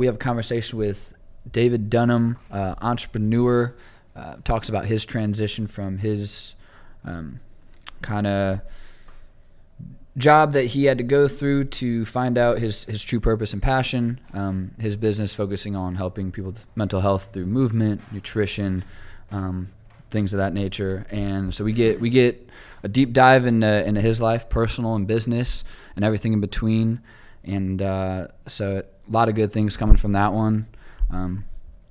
We have a conversation with David Dunham, uh, entrepreneur, uh, talks about his transition from his um, kind of job that he had to go through to find out his, his true purpose and passion. Um, his business focusing on helping people with mental health through movement, nutrition, um, things of that nature. And so we get we get a deep dive into into his life, personal and business, and everything in between. And uh, so a lot of good things coming from that one. Um,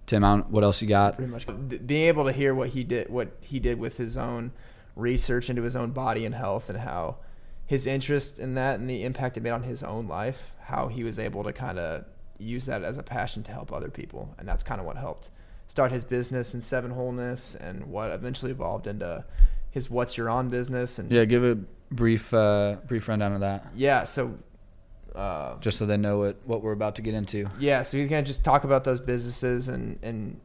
Tim, what else you got? Pretty much being able to hear what he did, what he did with his own research into his own body and health, and how his interest in that and the impact it made on his own life, how he was able to kind of use that as a passion to help other people, and that's kind of what helped start his business in Seven Wholeness, and what eventually evolved into his What's Your On business. And yeah, give a brief uh, brief rundown of that. Yeah, so uh, just so they know what, what we're about to get into. Yeah, so he's gonna just talk about those businesses and and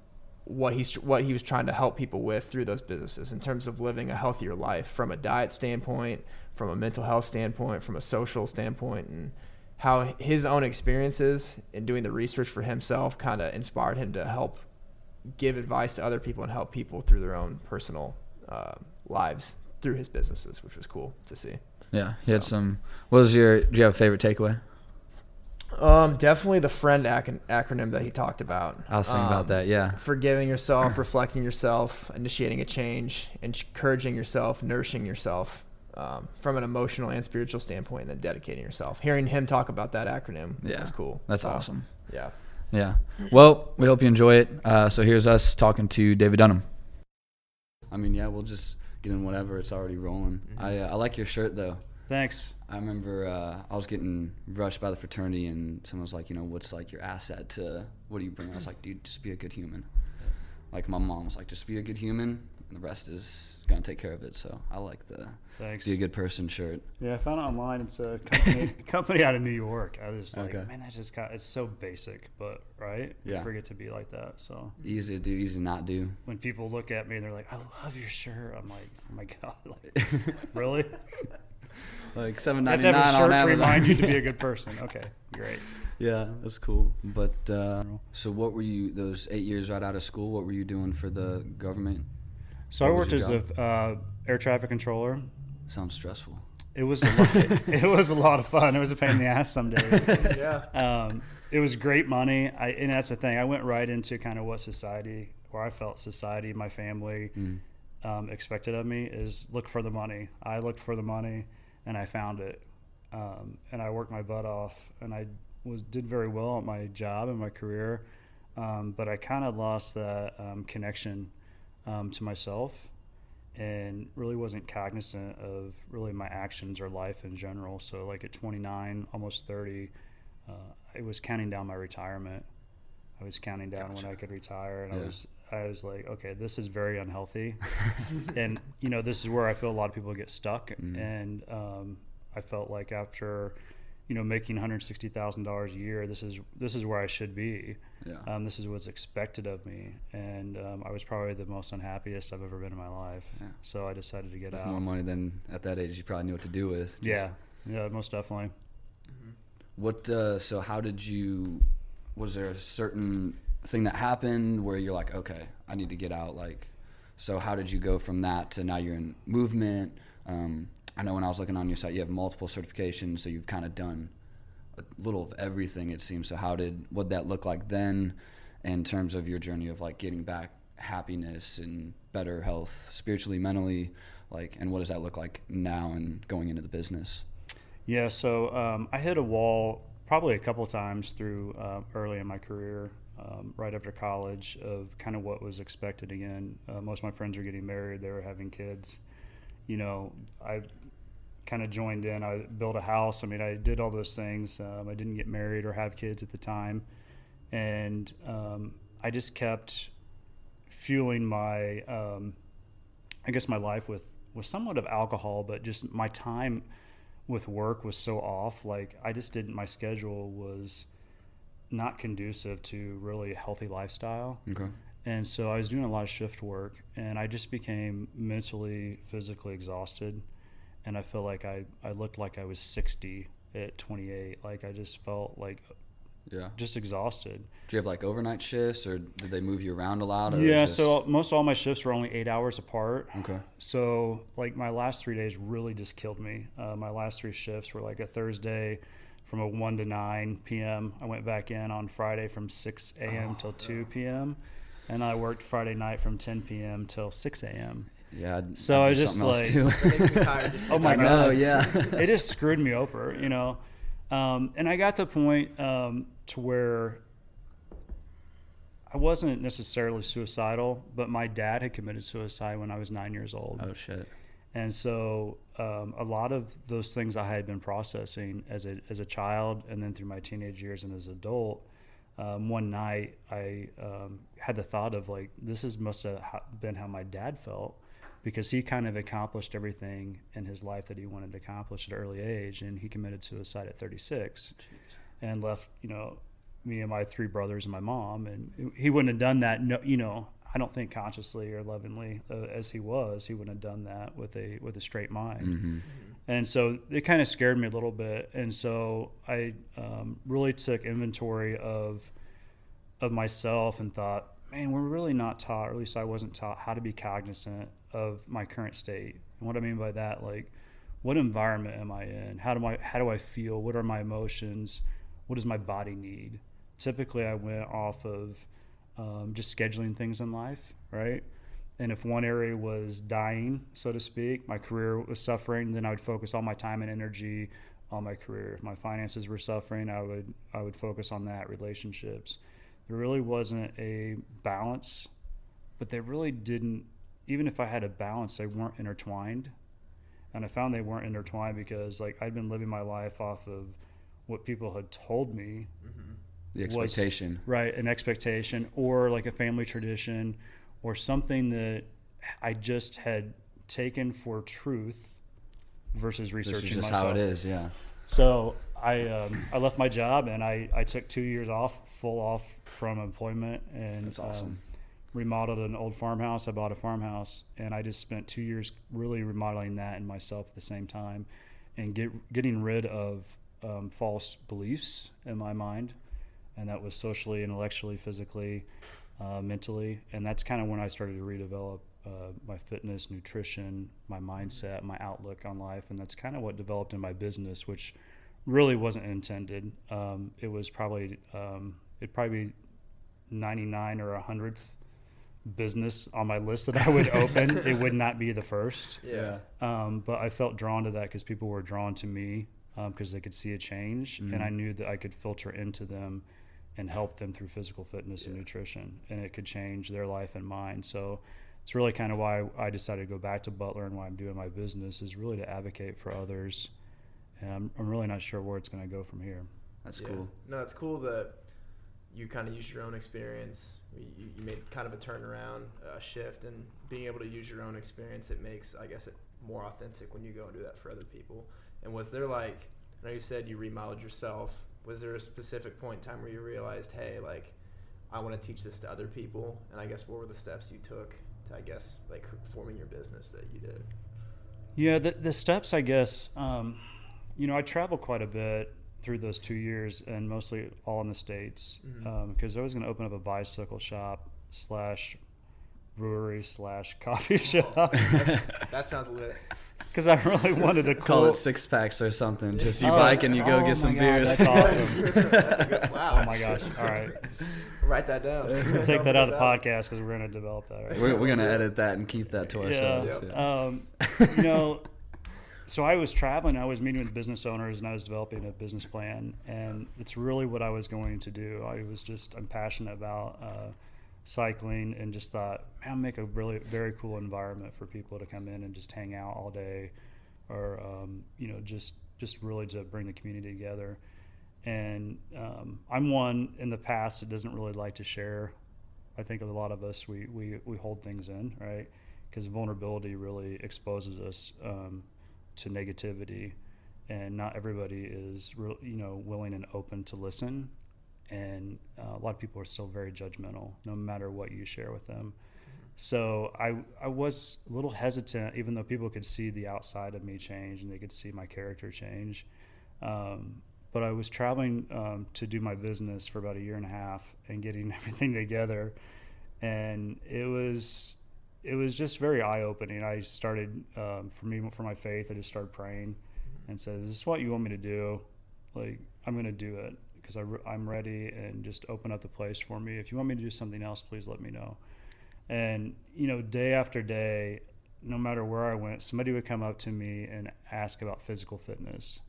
what he's what he was trying to help people with through those businesses in terms of living a healthier life from a diet standpoint, from a mental health standpoint, from a social standpoint, and how his own experiences in doing the research for himself kind of inspired him to help give advice to other people and help people through their own personal uh, lives through his businesses, which was cool to see. Yeah, he so. had some. What was your? Do you have a favorite takeaway? Um, definitely the friend ac- acronym that he talked about. I was thinking um, about that. Yeah, forgiving yourself, reflecting yourself, initiating a change, encouraging yourself, nourishing yourself. Um, from an emotional and spiritual standpoint, and then dedicating yourself. Hearing him talk about that acronym yeah, was cool. That's so, awesome. Yeah. Yeah. Well, we hope you enjoy it. Uh, so here's us talking to David Dunham. I mean, yeah, we'll just get in whatever. It's already rolling. Mm-hmm. I uh, I like your shirt though. Thanks. I remember uh, I was getting rushed by the fraternity, and someone was like, you know, what's like your asset to what do you bring? I was like, dude, just be a good human. Like my mom was like, just be a good human, and the rest is gonna take care of it. So I like the Thanks. be a good person shirt. Yeah, I found it online. It's a company, company out of New York. I was like, okay. man, I just got. It's so basic, but right. Yeah. I forget to be like that. So easy to do, easy to not do. When people look at me and they're like, I love your shirt. I'm like, oh my god, like, really? Like seven ninety nine on Amazon. to remind you to be a good person. Okay, great. Yeah, that's cool. But uh, so, what were you those eight years right out of school? What were you doing for the government? So what I worked as a uh, air traffic controller. Sounds stressful. It was a lot, it, it, was a lot of fun. It was a pain in the ass some days. yeah. Um, it was great money. I, and that's the thing. I went right into kind of what society, where I felt society, my family, mm. um, expected of me is look for the money. I looked for the money and I found it. Um, and I worked my butt off, and I was did very well at my job and my career, um, but I kind of lost that um, connection um, to myself, and really wasn't cognizant of really my actions or life in general. So, like at 29, almost 30, uh, I was counting down my retirement. I was counting down gotcha. when I could retire, and yeah. I was I was like, okay, this is very unhealthy, and you know, this is where I feel a lot of people get stuck. Mm. And um, I felt like after, you know, making one hundred sixty thousand dollars a year, this is this is where I should be. Yeah. Um, this is what's expected of me, and um, I was probably the most unhappiest I've ever been in my life. Yeah. So I decided to get with out. More money than at that age you probably knew what to do with. Just yeah. Yeah, most definitely. Mm-hmm. What? Uh, so how did you? Was there a certain thing that happened where you're like, okay, I need to get out? Like, so how did you go from that to now you're in movement? Um, I know when I was looking on your site, you have multiple certifications, so you've kind of done a little of everything. It seems. So how did what that look like then, in terms of your journey of like getting back happiness and better health, spiritually, mentally, like, and what does that look like now and going into the business? Yeah, so um, I hit a wall probably a couple times through uh, early in my career um, right after college of kind of what was expected again. Uh, most of my friends were getting married, they were having kids. You know, I kind of joined in. I built a house. I mean, I did all those things. Um, I didn't get married or have kids at the time. And um, I just kept fueling my, um, I guess, my life with, with somewhat of alcohol, but just my time with work was so off. Like, I just didn't, my schedule was not conducive to really a healthy lifestyle. Okay. And so I was doing a lot of shift work and I just became mentally, physically exhausted. And I felt like I, I looked like I was 60 at 28. Like I just felt like Yeah. just exhausted. Do you have like overnight shifts, or did they move you around a lot? Yeah, just- so most all my shifts were only eight hours apart. okay. So like my last three days really just killed me. Uh, my last three shifts were like a Thursday from a one to nine p.m. I went back in on Friday from six a.m. Oh, till two p.m. And I worked Friday night from 10 p.m. till 6 a.m. Yeah. I'd, So I'd I do just, like- too. It makes me tired. Just Oh my god, thinking know, about it. yeah. it just screwed me over, you know. Um, and I got to the point um, to where I wasn't necessarily suicidal, but my dad had committed suicide when I was nine years old. oh shit. And so um, a lot of those things I had been processing as a, as a child and then through my teenage years and as an adult, um, one night I um, had the thought of like, this is must have been how my dad felt because he kind of accomplished everything in his life that he wanted to accomplish at an early age. And he committed suicide at 36 and left, you know, me and my three brothers and my mom. And he wouldn't have done that, no, you know, I don't think consciously or lovingly uh, as he was, he wouldn't have done that with a with a straight mind. hmm And so it kind of scared me a little bit. And so I um, really took inventory of of myself and thought, man, we're really not taught, or at least I wasn't taught, how to be cognizant of my current state. And what I mean by that, like, what environment am I in? How do I how do I feel? What are my emotions? What does my body need? Typically, I went off of um, just scheduling things in life, right? And if one area was dying, so to speak, my career was suffering, then I would focus all my time and energy on my career. If my finances were suffering, I would I would focus on that. Relationships. There really wasn't a balance, but they really didn't. Even if I had a balance, they weren't intertwined. And I found they weren't intertwined because like I'd been living my life off of what people had told me The Was- right an expectation or like a family tradition or something that i just had taken for truth versus researching This is just myself how it is. Yeah. so i um, i left my job and i i took two years off full off from employment and That's awesome. um, remodeled an old farmhouse i bought a farmhouse and i just spent two years really remodeling that and myself at the same time and get getting rid of um, false beliefs in my mind and that was socially, intellectually, physically, uh, mentally, and that's kind of when I started to redevelop uh, my fitness, nutrition, my mindset, my outlook on life, and that's kind of what developed in my business, which really wasn't intended. Um, it was probably um, it'd probably be ninety nine or a hundredth business on my list that I would open. it would not be the first. Yeah. Um, but I felt drawn to that because people were drawn to me because they could see a change, and I knew that I could filter into them and help them through physical fitness and nutrition, and it could change their life and mine. So it's really kind of why I decided to go back to Butler and why I'm doing my business is really to advocate for others. And I'm, I'm really not sure where it's going to go from here. That's Yeah. cool. No, it's cool that you kind of use your own experience. You, you made kind of a turnaround, uh, shift, and being able to use your own experience, it makes, I guess, it more authentic when you go and do that for other people. And was there like, I know you said you remodeled yourself. Was there a specific point in time where you realized, hey, like, I want to teach this to other people? And I guess what were the steps you took to, I guess, like forming your business that you did? Yeah, the, the steps, I guess, um, you know, I traveled quite a bit through those two years and mostly all in the States because I was going to open up a bicycle shop slash brewery slash coffee shop That's- that sounds lit. because I really wanted to Call it six packs or something. Just you Oh, bike and you go oh get some God, beers. that's awesome. That's a good- wow. Oh my gosh. All right. Write that down. We'll take that out of the podcast because we're going to develop that. Right? We're, we're gonna edit that and keep that to ourselves. Yeah. yeah. Um, you know, so I was traveling. I was meeting with business owners, and I was developing a business plan. And it's really what I was going to do. I was just I'm passionate about uh, cycling, and just thought, man, make a really very cool environment for people to come in and just hang out all day, or um, you know, just just really to bring the community together. And um, I'm one in the past that doesn't really like to share. I think a lot of us we we, we hold things in, right? Because vulnerability really exposes us um, to negativity, and not everybody is real, you know willing and open to listen. And uh, a lot of people are still very judgmental, no matter what you share with them. So I I was a little hesitant, even though people could see the outside of me change and they could see my character change. Um, but I was traveling um, to do my business for about a year and a half and getting everything together, and it was it was just very eye opening. I started um, for me for my faith. I just started praying and said, "Is this what you want me to do? Like I'm going to do it because I'm ready and just open up the place for me. If you want me to do something else, please let me know." And you know, day after day, no matter where I went, somebody would come up to me and ask about physical fitness.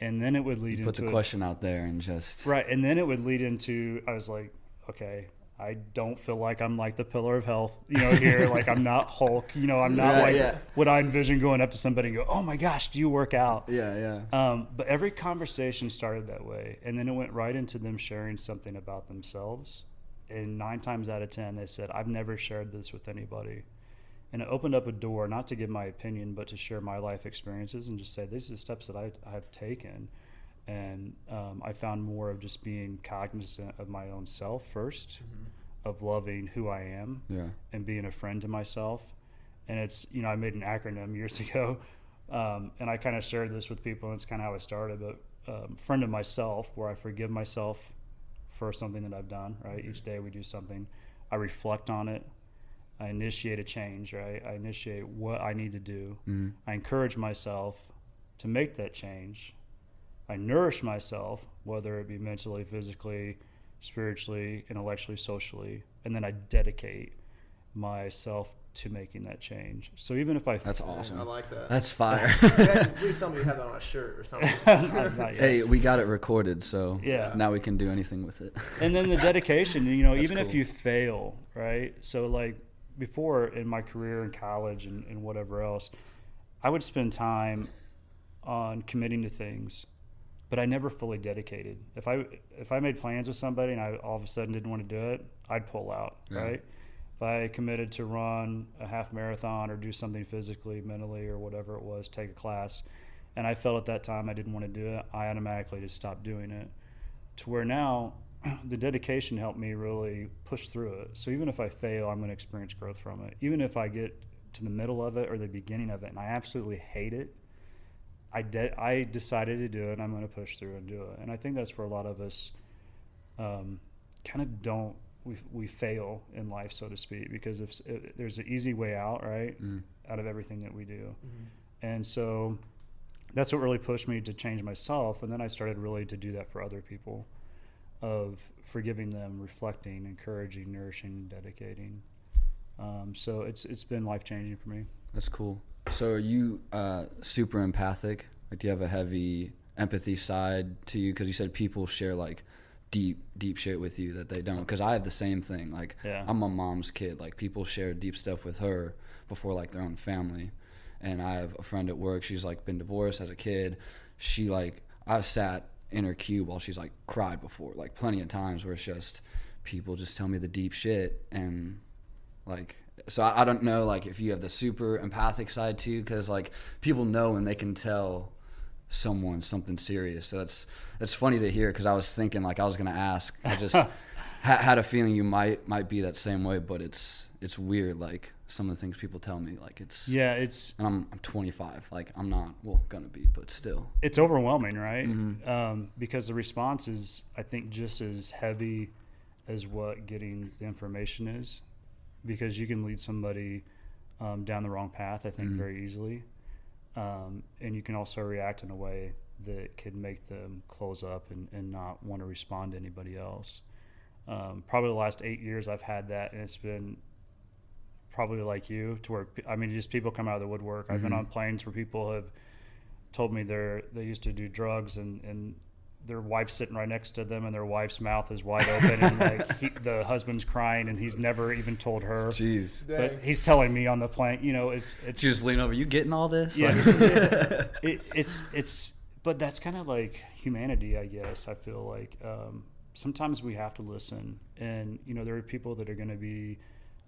And then it would lead you put into the a- question out there and just Right. And then it would lead into I was like, okay, I don't feel like I'm like the pillar of health, you know, here. like I'm not Hulk, you know, I'm not Yeah, like yeah. what I envision going up to somebody and go, Oh my gosh, do you work out? yeah, yeah. Um, but every conversation started that way. And then it went right into them sharing something about themselves. And nine times out of 10, they said, I've never shared this with anybody. And it opened up a door, not to give my opinion, but to share my life experiences and just say, these are the steps that I, I've taken. And um, I found more of just being cognizant of my own self 1st of loving who I am Yeah. and being a friend to myself. And it's, you know, I made an acronym years ago, um, and I kind of shared this with people, and it's kind of how I started. But um, friend of myself, where I forgive myself for something that I've done, right? Each day we do something. I reflect on it. I initiate a change, right? I initiate what I need to do. Mhm. I encourage myself to make that change. I nourish myself, whether it be mentally, physically, spiritually, intellectually, socially, and then I dedicate myself to making that change. So even if I That's I awesome. I like that. That's fire. Yeah, Please tell me you have that on a shirt or something. Hey, we got it recorded, so Yeah. now we can do anything with it. and then the dedication you know That's even if you fail right so like before in my career in college and, and whatever else i would spend time on committing to things but i never fully dedicated if i if i made plans with somebody and i all of a sudden didn't want to do it i'd pull out Yeah. right if i committed to run a half marathon or do something physically mentally or whatever it was take a class and i felt at that time i didn't want to do it i automatically just stopped doing it to where now the dedication helped me really push through it. So even if I fail, I'm going to experience growth from it. Even if I get to the middle of it or the beginning of it and I absolutely hate it, I de- I decided to do it and I'm going to push through and do it. And I think that's where a lot of us um, kind of don't we, we fail in life, so to speak, because if, if there's an easy way out, right, Mm. out of everything that we do. And so that's what really pushed me to change myself. And then I started really to do that for other people of forgiving them, reflecting, encouraging, nourishing, dedicating. Um, so it's it's been life changing for me. That's cool. So are you uh, super empathic? Like, do you have a heavy empathy side to you? Because you said people share like deep, deep shit with you that they don't. Because I have the same thing. Like, Yeah. I'm my mom's kid. Like, people share deep stuff with her before like their own family. And I have a friend at work. She's like been divorced as a kid. She like I've sat in her cube while she's like cried before, like plenty of times where it's just people just tell me the deep shit and like so I, I don't know like if you have the super empathic side too because like people know and they can tell someone something serious so that's that's funny to hear because i was thinking like i was gonna ask i just ha- had a feeling you might might be that same way but it's it's weird like some of the things people tell me like it's Yeah, it's and i'm, I'm 25 like i'm not well gonna be but still it's overwhelming, right? Mhm. Um, because the response is, I think, just as heavy as what getting the information is, because you can lead somebody um, down the wrong path. I think Mhm. very easily, um, and you can also react in a way that could make them close up and, and not want to respond to anybody else. Um, probably the last eight years I've had that, and it's been probably like you to where I mean, just people come out of the woodwork. I've been Mhm. on planes where people have told me they're they used to do drugs and and their wife's sitting right next to them and their wife's mouth is wide open and like he, the husband's crying and he's never even told her jeez but Dang. he's telling me on the plane you know it's it's she just lean over you getting all this Yeah. Like- it, it's it's but that's kind of like humanity i guess i feel like um, sometimes we have to listen and you know there are people that are going to be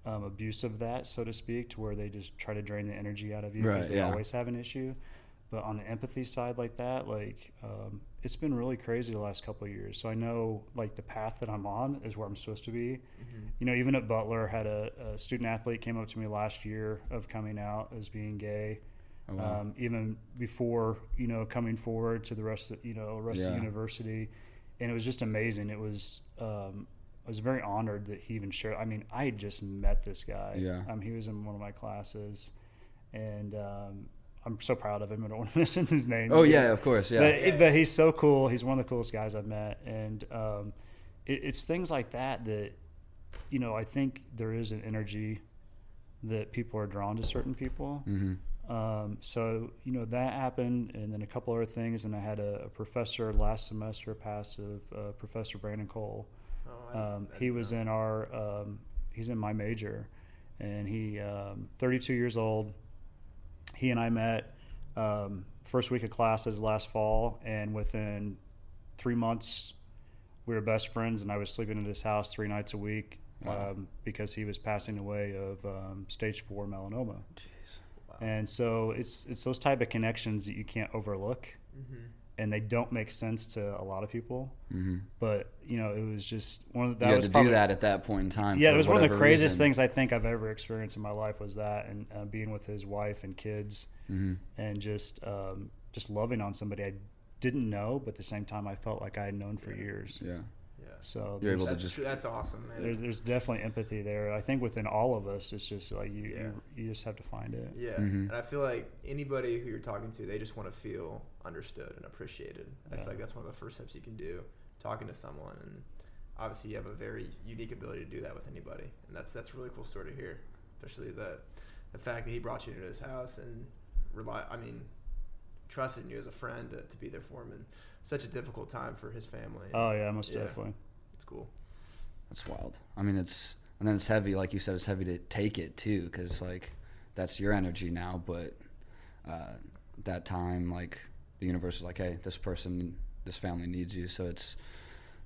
um, abusive of that so to speak to where they just try to drain the energy out of you because Right, they yeah. always have an issue but on the empathy side like that like um, it's been really crazy the last couple of years so i know like the path that i'm on is where i'm supposed to be you know even at butler had a, a student athlete came up to me last year of coming out as being gay Oh, wow. um, even before you know coming forward to the rest of you know rest of the university, and it was just amazing. It was um, I was very honored that he even shared. I mean, I had just met this guy. Yeah. Um, he was in one of my classes, and um, I'm so proud of him. I don't want to mention his name. Oh yeah, of course, yeah. But, but he's so cool. He's one of the coolest guys I've met, and um, it, it's things like that that you know. I think there is an energy that people are drawn to certain people. hmm Um, so you know that happened, and then a couple other things. And I had a, a professor last semester pass of uh, Professor Brandon Cole. Oh, I- Um, I he was know. in our um, he's in my major, and he um, 32 years old. He and I met um, first week of classes last fall, and within three months, we were best friends. And I was sleeping at his house three nights a week Wow. um, because he was passing away of um, stage four melanoma. Jeez. Wow. And so it's it's those type of connections that you can't overlook, Mhm. And they don't make sense to a lot of people. hmm But you know, it was just one of the, You that had was to probably, do that at that point in time. Yeah, it was one of the craziest reason. things I think I've ever experienced in my life was that, and uh, being with his wife and kids, hmm and just um, just loving on somebody I didn't know, but at the same time I felt like I had known for Yeah. years. Yeah. Yeah. So You're able there's, to That's, just- that's awesome, man. there's there's definitely empathy there. I think within all of us, it's just like you Yeah. you, you just have to find it. Yeah, Mhm. and I feel like anybody who you're talking to, they just want to feel understood and appreciated. I Yeah. feel like that's one of the first steps you can do, talking to someone, and obviously you have a very unique ability to do that with anybody, and that's that's a really cool story to hear, especially the the fact that he brought you into his house and rely. I mean, trusted in you as a friend to, to be there for him in such a difficult time for his family. Oh yeah, most Yeah. definitely. it's cool. That's wild. I mean, it's and then it's heavy, like you said, it's heavy to take it too, because like that's your energy now. But uh, that time, like the universe is like, hey, this person, this family needs you. So it's,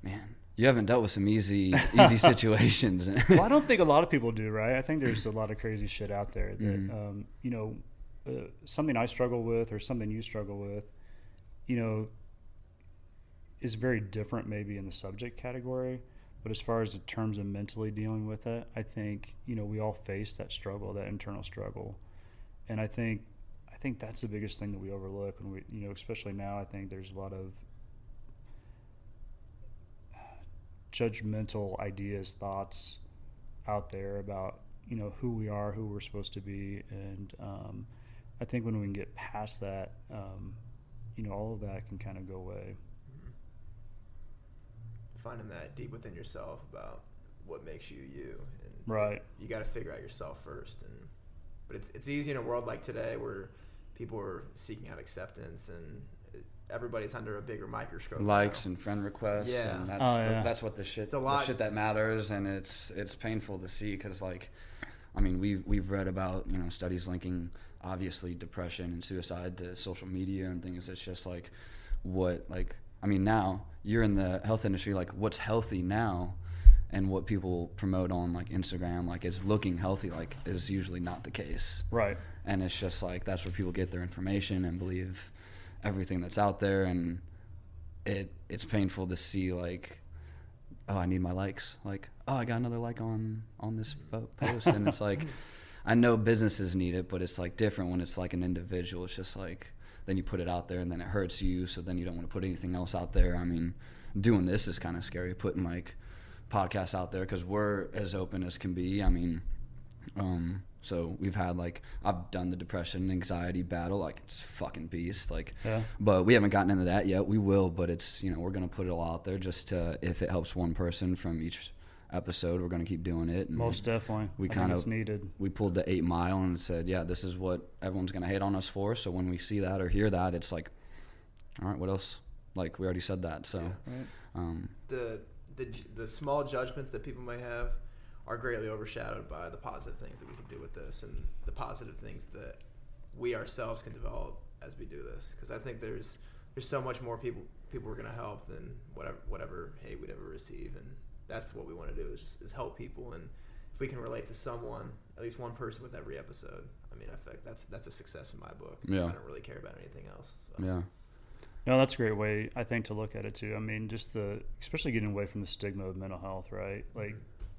man, you haven't dealt with some easy, easy situations. well, I don't think a lot of people do, right? I think there's a lot of crazy shit out there that, Mhm. um, you know, uh, something I struggle with or something you struggle with, you know, is very different maybe in the subject category. But as far as the terms of mentally dealing with it, I think, you know, we all face that struggle, that internal struggle. And I think, I think that's the biggest thing that we overlook when we, you know, especially now, I think there's a lot of judgmental ideas, thoughts out there about you know who we are, who we're supposed to be, and um, I think when we can get past that, um, you know, all of that can kind of go away. Finding that deep within yourself about what makes you you, and Right. you got to figure out yourself first. And but it's it's easy in a world like today where people are seeking out acceptance and everybody's under a bigger microscope. likes now. and friend requests Yeah. and that's Oh, the, yeah. that's what the shit It's a the lot- shit that matters and it's it's painful to see because like i mean we've we've read about you know studies linking obviously depression and suicide to social media and things it's just like what like i mean now you're in the health industry like what's healthy now and what people promote on like instagram like is looking healthy like is usually not the case. Right. and it's just like that's where people get their information and believe everything that's out there. And it it's painful to see like oh i need my likes. Like oh i got another like on on this post. And it's like i know businesses need it but it's like different when it's like an individual. It's just like then you put it out there and then it hurts you so then you don't want to put anything else out there. I mean doing this is kind of scary putting like podcasts out there because we're as open as can be. I mean um, so we've had like I've done the depression anxiety battle like it's fucking beast like Yeah. but we haven't gotten into that yet. We will but it's you know we're gonna put it all out there just to if it helps one person from each episode we're gonna keep doing it and Most definitely. we I kind of needed. we pulled the eight mile and said yeah this is what everyone's gonna hate on us for so when we see that or hear that it's like all right what else like we already said that so Right. Mm-hmm. um, the the the small judgments that people might have are greatly overshadowed by the positive things that we can do with this and the positive things that we ourselves can develop as we do this because I think there's there's so much more people people we're gonna help than whatever whatever hate we'd ever receive and that's what we want to do is just is help people and if we can relate to someone at least one person with every episode I mean I think that's that's a success in my book Yeah. I don't really care about anything else so. yeah No, that's a great way I think to look at it too. I mean, just the especially getting away from the stigma of mental health, right? Mm-hmm. Like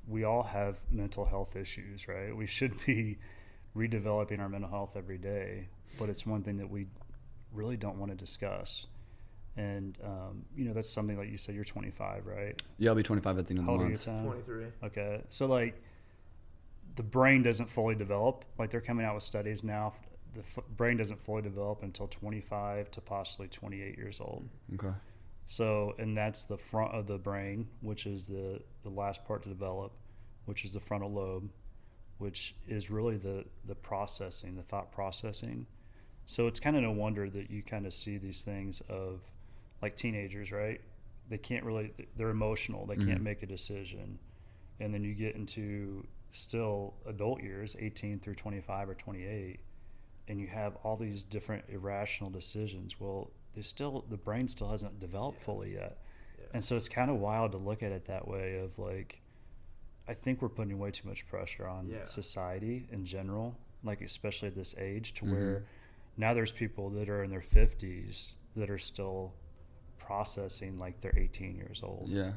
we all have mental health issues, right? We should be redeveloping our mental health every day. but it's one thing that we really don't want to discuss. And um, you know, that's something like you said. You're 25, right? Yeah, I'll be 25 at the end of How the old are you, month. Tom? 23. Okay, so like the brain doesn't fully develop. Like they're coming out with studies now. The f- brain doesn't fully develop until 25 to possibly 28 years old. Okay. So, and that's the front of the brain, which is the the last part to develop, which is the frontal lobe, which is really the the processing, the thought processing. So it's kind of no wonder that you kind of see these things of like teenagers, right? They can't really they're emotional, they can't Mhm. make a decision. And then you get into still adult years, 18 through 25 or 28, and you have all these different irrational decisions. Well, they still the brain still hasn't developed Yeah. fully yet. Yeah. And so it's kind of wild to look at it that way of like I think we're putting way too much pressure on Yeah. society in general, like especially at this age to Mhm. where now there's people that are in their 50s that are still processing like they're 18 years old. Yeah.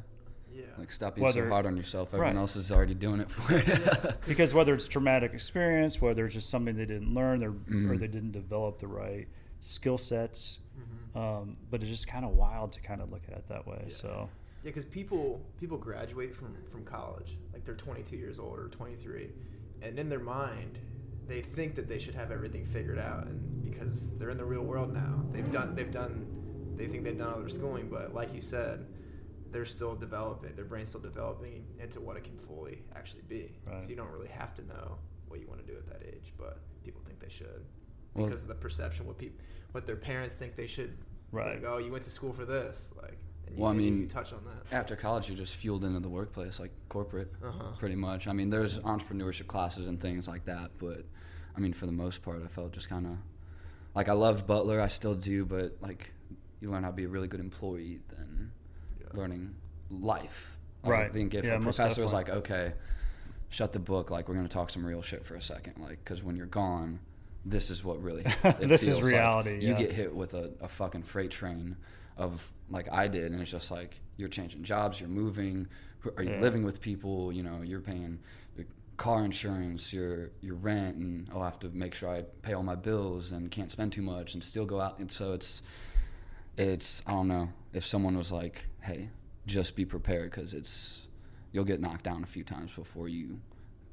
Yeah. Like stop being Whether- so hard on yourself. Everyone Right. else is already doing it for you. Yeah. Because whether it's traumatic experience, whether it's just something they didn't learn or, or Mhm. they didn't develop the right skill sets, Mhm. um, but it's just kind of wild to kind of look at it that way. Yeah. So Yeah, because people people graduate from from college, like they're 22 years old or 23, and in their mind, they think that they should have everything figured out, and because they're in the real world now, they've done they've done they think they've done all their schooling, but like you said, they're still developing, their brain's still developing into what it can fully actually be. Right. So you don't really have to know what you want to do at that age, but people think they should Well- because of the perception what people what their parents think they should. Right. Like, oh, you went to school for this, like. And you, Well, I mean, touch on that. After college, you're just fueled into the workplace, like corporate, Uh-huh. pretty much. I mean, there's entrepreneurship classes and things like that, but I mean, for the most part, I felt just kind of like I loved Butler. I still do, but like you learn how to be a really good employee than Yeah. learning life. Like, Right. I think if Yeah, a professor was like, okay, shut the book, like we're gonna talk some real shit for a second, like because when you're gone, this is what really it This is feels like. reality, You get hit with a, a fucking freight train of like I did, and it's just like you're changing jobs, you're moving, are you Yeah. living with people? You know, you're paying car insurance, your your rent, and oh, I have to make sure I pay all my bills and can't spend too much and still go out. And so it's it's I don't know if someone was like, hey, just be prepared because it's you'll get knocked down a few times before you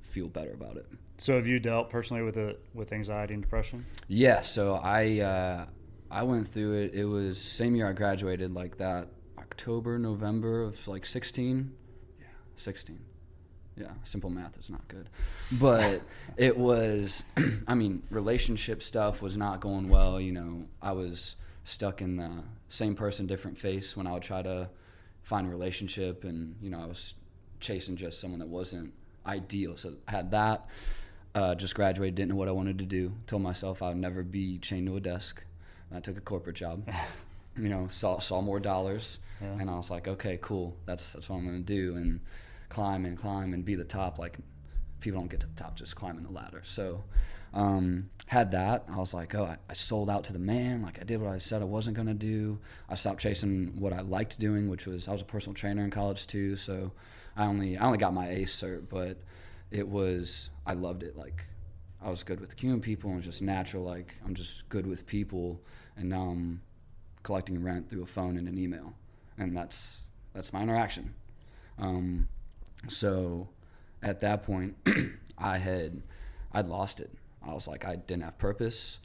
feel better about it. So have you dealt personally with it with anxiety and depression? Yeah, so I uh, I went through it. It was same year I graduated, like that October, November of like 16. Yeah, 16. Yeah, simple math is not good, but it was. I mean, relationship stuff was not going well. You know, I was stuck in the same person, different face when I would try to find a relationship, and you know, I was chasing just someone that wasn't ideal. So I had that. Uh, just graduated, didn't know what I wanted to do. Told myself I would never be chained to a desk. And I took a corporate job. you know, saw saw more dollars, Yeah. and I was like, okay, cool. That's that's what I'm gonna do, and climb and climb and be the top. Like people don't get to the top just climbing the ladder. So um, had that. I was like, oh, I, I sold out to the man. Like I did what I said I wasn't gonna do. I stopped chasing what I liked doing, which was I was a personal trainer in college too. So I only I only got my ACE cert, but it was I loved it. Like I was good with human people and just natural. Like I'm just good with people, and now I'm collecting rent through a phone and an email, and that's that's my interaction. Um, so at that point, I had I'd lost it. I was like I didn't have purpose.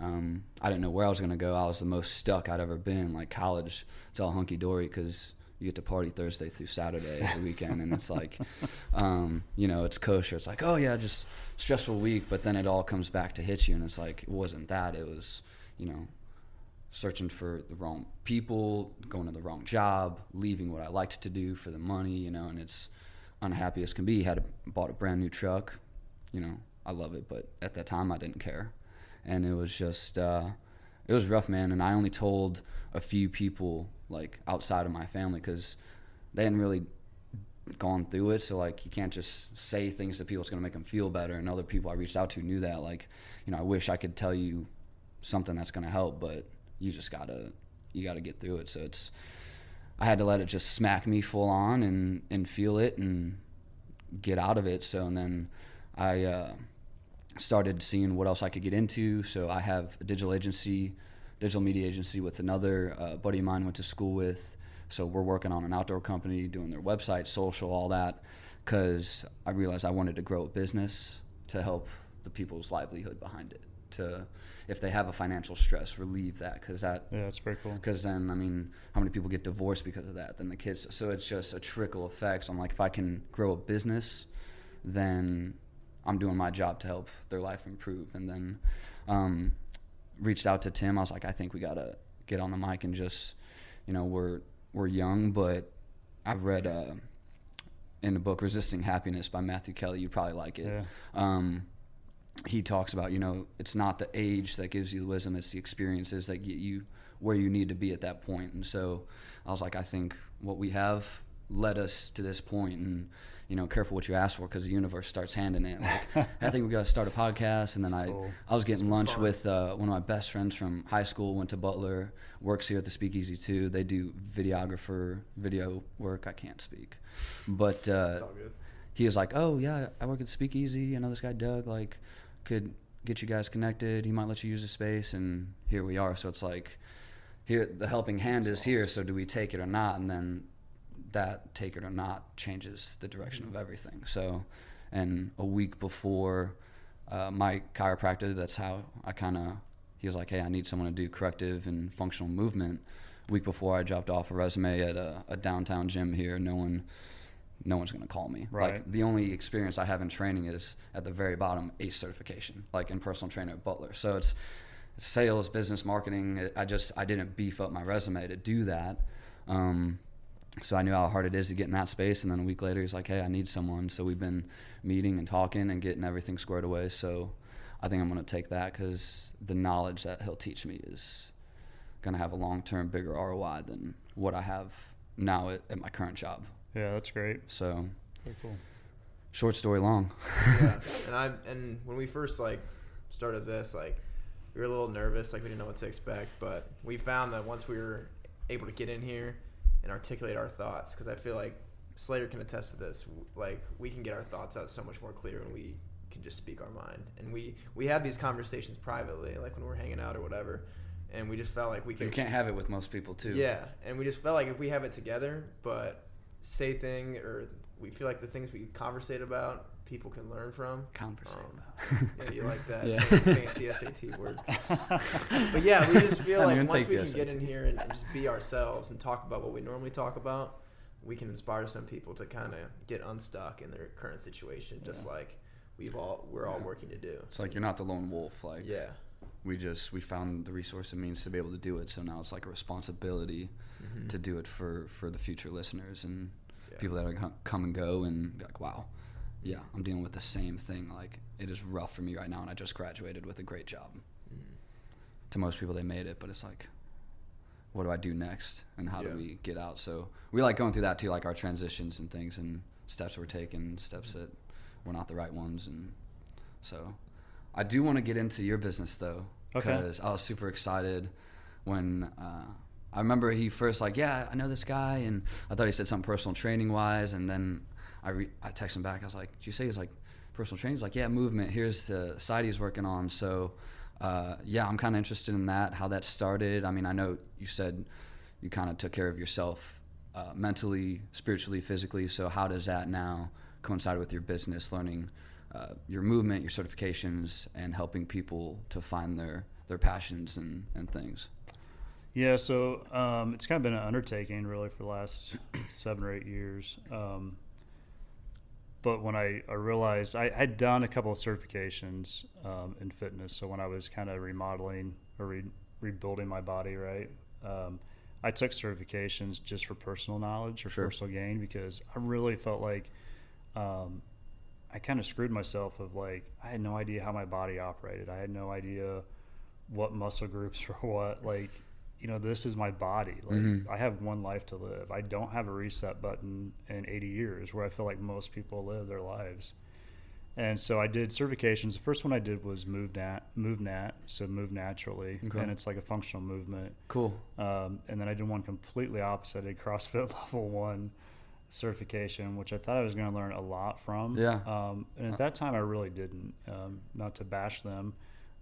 Um, I didn't know where I was gonna go. I was the most stuck I'd ever been. Like college, it's all hunky dory because you get to party Thursday through Saturday every weekend, and it's like, um, you know, it's kosher. It's like, oh yeah, just stressful week, but then it all comes back to hit you, and it's like it wasn't that. It was, you know, searching for the wrong people, going to the wrong job, leaving what I liked to do for the money, you know, and it's unhappy as can be. Had a, bought a brand new truck, you know, I love it, but at that time I didn't care, and it was just, uh, it was rough, man. And I only told a few people like outside of my family because they hadn't really gone through it. So like you can't just say things to people that's gonna make them feel better. And other people I reached out to knew that. Like, you know, I wish I could tell you something that's gonna help, but you just gotta you gotta get through it. So it's I had to let it just smack me full on and and feel it and get out of it. So and then I uh, started seeing what else I could get into. So I have a digital agency, digital media agency with another uh, buddy of mine went to school with. So we're working on an outdoor company, doing their website, social, all that, because I realized I wanted to grow a business to help the people's livelihood behind it. To, if they have a financial stress, relieve that, because that Yeah, it's pretty cool. because then I mean, how many people get divorced because of that? Then the kids. So it's just a trickle effect. So I'm like, if I can grow a business, then I'm doing my job to help their life improve. And then um, reached out to Tim. I was like, I think we gotta get on the mic and just, you know, we're we're young, but I've read uh, in the book Resisting Happiness by Matthew Kelly. You'd probably like it. Yeah. Um, he talks about, you know, it's not the age that gives you the wisdom, it's the experiences that get you where you need to be at that point. And so I was like, I think what we have led us to this point and you know careful what you ask for because the universe starts handing it like i think we got to start a podcast and then i cool. i was getting lunch fun. with uh, one of my best friends from high school went to butler works here at the speakeasy too they do videographer video work i can't speak but uh, he was like, "Oh yeah, I work at the Speakeasy. I know this guy Doug. Like, could get you guys connected. He might let you use the space." And here we are. So it's like, here the helping hand is here. So do we take it or not? And then that take it or not changes the direction of everything. So, and a week before uh, my chiropractor, that's how I kind of he was like, "Hey, I need someone to do corrective and functional movement." A Week before, I dropped off a resume at a, a downtown gym here. No one no one's going to call me. Right. Like the only experience I have in training is at the very bottom ACE certification, like in personal trainer at Butler. So it's, it's sales, business, marketing. I just I didn't beef up my resume to do that. Um, so I knew how hard it is to get in that space. And then a week later, he's like, "Hey, I need someone." So we've been meeting and talking and getting everything squared away. So I think I'm going to take that because the knowledge that he'll teach me is going to have a long-term, bigger ROI than what I have now at, at my current job. Yeah, that's great. So Very cool. short story long. yeah. And I and when we first like started this, like we were a little nervous, like we didn't know what to expect, but we found that once we were able to get in here and articulate our thoughts, because I feel like Slayer can attest to this, like we can get our thoughts out so much more clear when we can just speak our mind, and we we have these conversations privately, like when we're hanging out or whatever, and we just felt like we could. You can't have it with most people too. Yeah, and we just felt like if we have it together, but say thing or we feel like the things we conversate about, people can learn from. Conversate Um, yeah, you like that Yeah. fancy SAT word. But yeah, we just feel like once we can get in here and, and just be ourselves and talk about what we normally talk about, we can inspire some people to kind of get unstuck in their current situation, just like we've all we're all Yeah. working to do. It's like you're not the lone wolf. Like Yeah. we just we found the resource and means to be able to do it. So now it's like a responsibility Mhm. to do it for for the future listeners and Yeah. People that are gonna come and go and be like, wow, yeah, I'm dealing with the same thing. Like it is rough for me right now, and I just graduated with a great job. Mhm. To most people, they made it, but it's like, what do I do next, and how Yeah. do we get out? So we like going through that too, like our transitions and things, and steps we're taking, steps that were not the right ones, and so I do want to get into your business though, Okay. because I was super excited when uh, I remember he first like, yeah, I know this guy, and I thought he said something personal training wise, and then I re- I texted him back. I was like, did you say he's like personal training? He's like, yeah, movement. Here's the site he's working on. So uh, yeah, I'm kind of interested in that, how that started. I mean, I know you said you kind of took care of yourself uh, mentally, spiritually, physically. So how does that now coincide with your business, learning uh, your movement, your certifications, and helping people to find their their passions and, and things? Yeah, so um, it's kind of been an undertaking really for the last seven or eight years. Um, but when I, I realized I had done a couple of certifications um, in fitness, so when I was kind of remodeling or re- rebuilding my body, right, um, I took certifications just for personal knowledge or Sure. personal gain because I really felt like um, I kind of screwed myself of like I had no idea how my body operated. I had no idea what muscle groups were what. Like, you know, this is my body. Like, Mhm. I have one life to live. I don't have a reset button in 80 years where I feel like most people live their lives. And so I did certifications. The first one I did was MovNat, Move Nat, so Move Naturally, Okay. and it's like a functional movement. Cool. Um, and then I did one completely opposite, a CrossFit level one, certification, which I thought I was going to learn a lot from. Yeah. Um, and at that time, I really didn't. Um, not to bash them,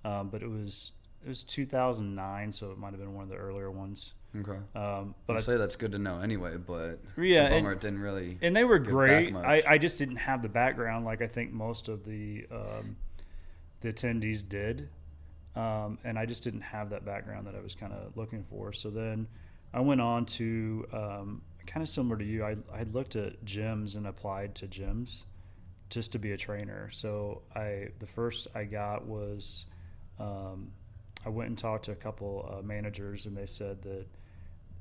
um, but it was it was 2009, so it might have been one of the earlier ones. Okay. Um, But but I I say that's good to know anyway. But Yeah, it's and- it didn't really. and they were great. much. I, I just didn't have the background like I think most of the um, the attendees did, um, and I just didn't have that background that I was kind of looking for. So then I went on to um, kind of similar to you. I I had looked at gyms and applied to gyms just to be a trainer. So I the first I got was um, I went and talked to a couple uh, managers, and they said that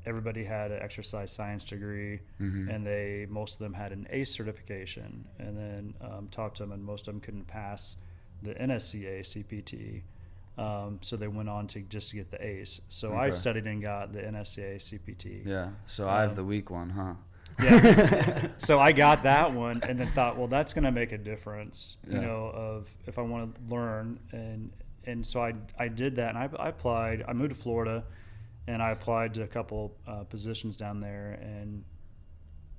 everybody had an exercise science degree, Mhm. and they most of them had an ACE certification. And then um, talked to them, and most of them couldn't pass the NSCA CPT. Um, so they went on to just to get the ACE. So I studied and got the NSCA CPT. yeah. So I have Um, the weak one, huh? Yeah. so I got that one and then thought, well, that's going to make a difference, you Yeah. know, of if I want to learn. And, and so I, I did that and I, I applied, I moved to Florida and I applied to a couple uh, positions down there and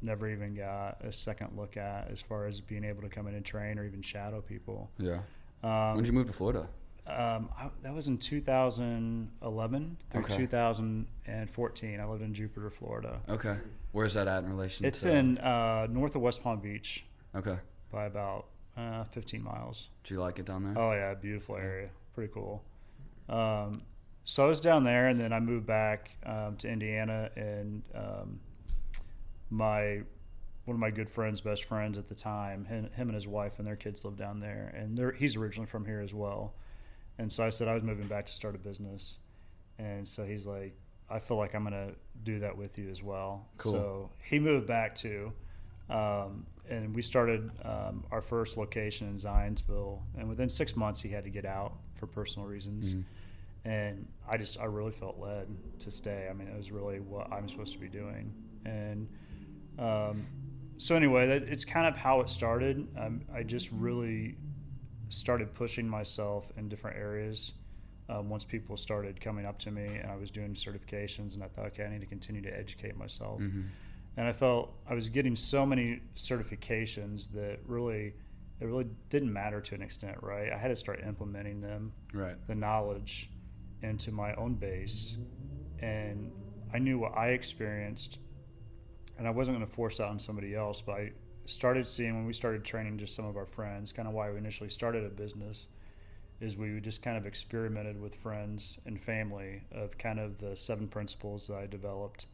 never even got a second look at as far as being able to come in and train or even shadow people. Yeah. Um, when did you move to Florida? um, I, that was in 2011 through Okay. 2014. I lived in Jupiter, Florida. Okay. Where's that at in relation? It's to, in uh, north of West Palm Beach Okay. by about uh, 15 miles. Do you like it down there? Oh yeah, beautiful area, pretty cool. Um, so I was down there, and then I moved back um, to Indiana, and um, my one of my good friends, best friends at the time, him, him and his wife and their kids live down there, and they're, he's originally from here as well. And so I said I was moving back to start a business, and so he's like, I feel like I'm gonna do that with you as well. Cool. So he moved back too, um, and we started um, our first location in Zionsville. And within six months, he had to get out for personal reasons. Mhm. And I just I really felt led to stay. I mean, it was really what I'm supposed to be doing. And um, so anyway, that, it's kind of how it started. Um, I just really started pushing myself in different areas. Um, once people started coming up to me and I was doing certifications, and I thought, okay, I need to continue to educate myself. Mhm. And I felt I was getting so many certifications that really, it really didn't matter to an extent, right? I had to start implementing them, Right. the knowledge, into my own base, and I knew what I experienced, and I wasn't going to force that on somebody else. But I started seeing when we started training just some of our friends, kind of why we initially started a business, is we just kind of experimented with friends and family of kind of the seven principles that I developed,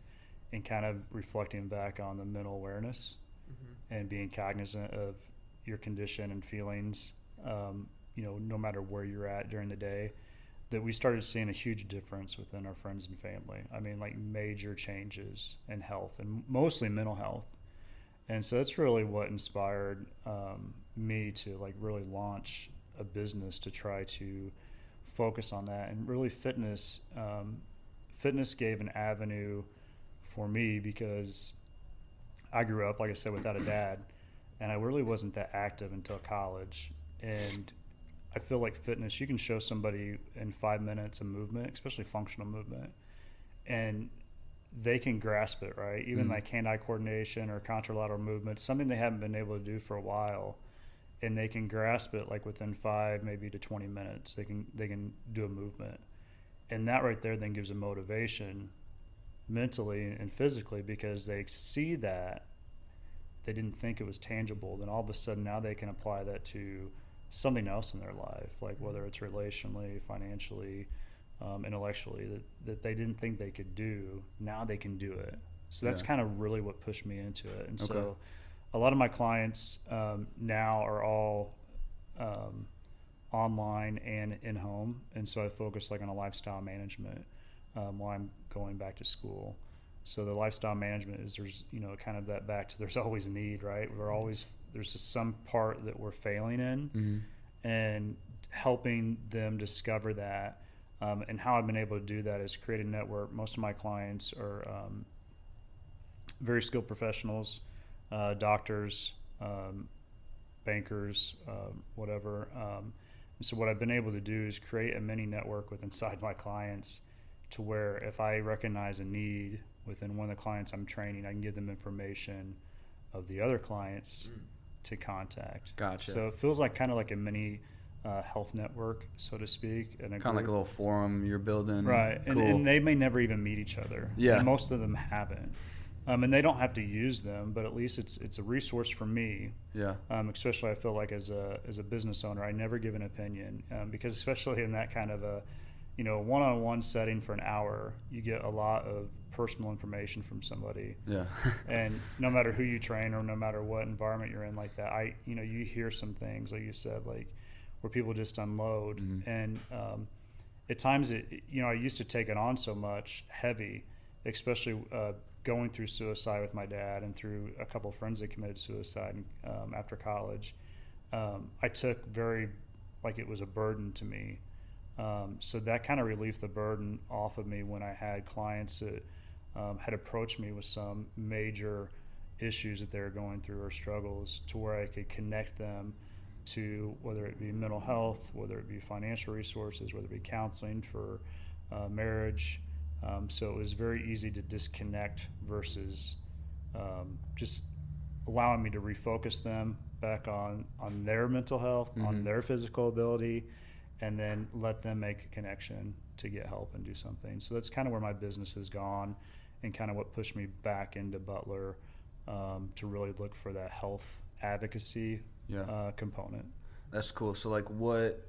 and kind of reflecting back on the mental awareness mm-hmm. and being cognizant of your condition and feelings, um, you know, no matter where you're at during the day, that we started seeing a huge difference within our friends and family. I mean, like major changes in health and mostly mental health. And so that's really what inspired um, me to like really launch a business to try to focus on that. And really, fitness, um, fitness gave an avenue for me because I grew up, like I said, without a dad, and I really wasn't that active until college. And I feel like fitness, you can show somebody in five minutes a movement, especially functional movement, and they can grasp it, right? Even Mhm. like hand-eye coordination or contralateral movement, something they haven't been able to do for a while, and they can grasp it like within five, maybe to twenty minutes. They can they can do a movement, and that right there then gives a motivation mentally and physically because they see that they didn't think it was tangible then all of a sudden now they can apply that to something else in their life like whether it's relationally financially um, intellectually that, that they didn't think they could do now they can do it so that's Yeah. kind of really what pushed me into it and Okay. so a lot of my clients um, now are all um, online and in home and so i focus like on a lifestyle management um, while i'm going back to school so the lifestyle management is there's you know kind of that back to there's always a need right we're always there's just some part that we're failing in Mhm. and helping them discover that um, and how i've been able to do that is create a network most of my clients are um, very skilled professionals uh, doctors um, bankers um, whatever um, and so what i've been able to do is create a mini network with inside my clients to where if i recognize a need within one of the clients i'm training i can give them information of the other clients to contact. Gotcha. So it feels like kind of like a mini uh, health network, so to speak, and Kind of like a little forum you're building. right, and, Cool. and they may never even meet each other. Yeah. and most of them haven't, um, and they don't have to use them, but at least it's it's a resource for me yeah. um, especially I feel like as a as a business owner, I never give an opinion um, because especially in that kind of a you know one-on-one setting for an hour, you get a lot of personal information from somebody, Yeah. and no matter who you train or no matter what environment you're in, like that, I you know you hear some things like you said, like where people just unload, Mhm. and um, at times it you know I used to take it on so much heavy, especially. Uh, going through suicide with my dad and through a couple of friends that committed suicide um, after college, um, I took very like it was a burden to me. Um, so that kind of relieved the burden off of me when I had clients that um, had approached me with some major issues that they were going through or struggles to where I could connect them to whether it be mental health, whether it be financial resources, whether it be counseling for uh, marriage. Um, so it was very easy to disconnect versus um, just allowing me to refocus them back on on their mental health, on Mhm. their physical ability, and then let them make a connection to get help and do something. So that's kind of where my business has gone, and kind of what pushed me back into Butler um, to really look for that health advocacy Yeah. uh, component. That's cool. So like what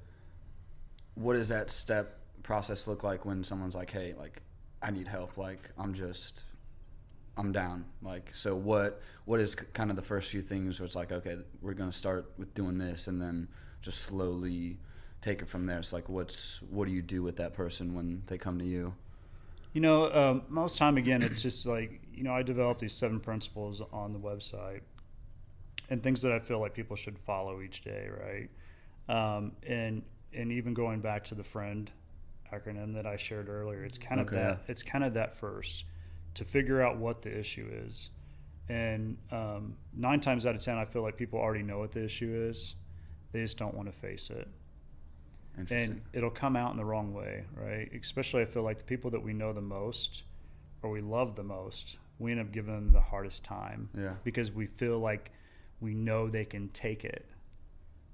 what does that step process look like when someone's like, "Hey, like I need help. Like I'm just I'm down." Like so what what is kind of the first few things where it's like, "Okay, we're going to start with doing this and then just slowly take it from there." It's like what's what do you do with that person when they come to you? You know, um, most time again, it's just like you know, I developed these seven principles on the website, and things that I feel like people should follow each day, right? Um, and and even going back to the friend acronym that I shared earlier, it's kind of Okay, that. It's kind of that first to figure out what the issue is, and um, nine times out of ten, I feel like people already know what the issue is. They just don't want to face it. And it'll come out in the wrong way, right? Especially, I feel like the people that we know the most or we love the most, we end up giving them the hardest time yeah. because we feel like we know they can take it.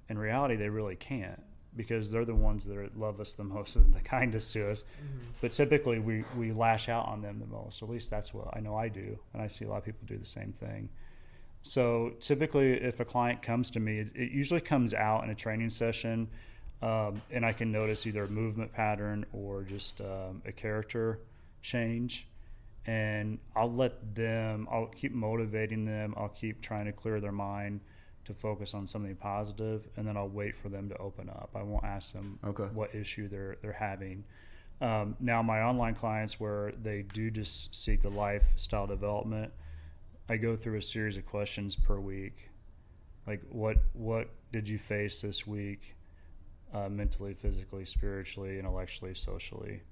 In reality, they really can't because they're the ones that are, love us the most and the kindest to us. Mm-hmm. But typically, we, we lash out on them the most. At least that's what I know I do. And I see a lot of people do the same thing. So typically, if a client comes to me, it, it usually comes out in a training session, um, and I can notice either a movement pattern or just um, a character change. And I'll let them, I'll keep motivating them, I'll keep trying to clear their mind to focus on something positive, and then I'll wait for them to open up. I won't ask them Okay. what issue they're they're having. Um, now, my online clients where they do just seek the lifestyle development, I go through a series of questions per week, like what what did you face this week, uh, mentally, physically, spiritually, intellectually, socially,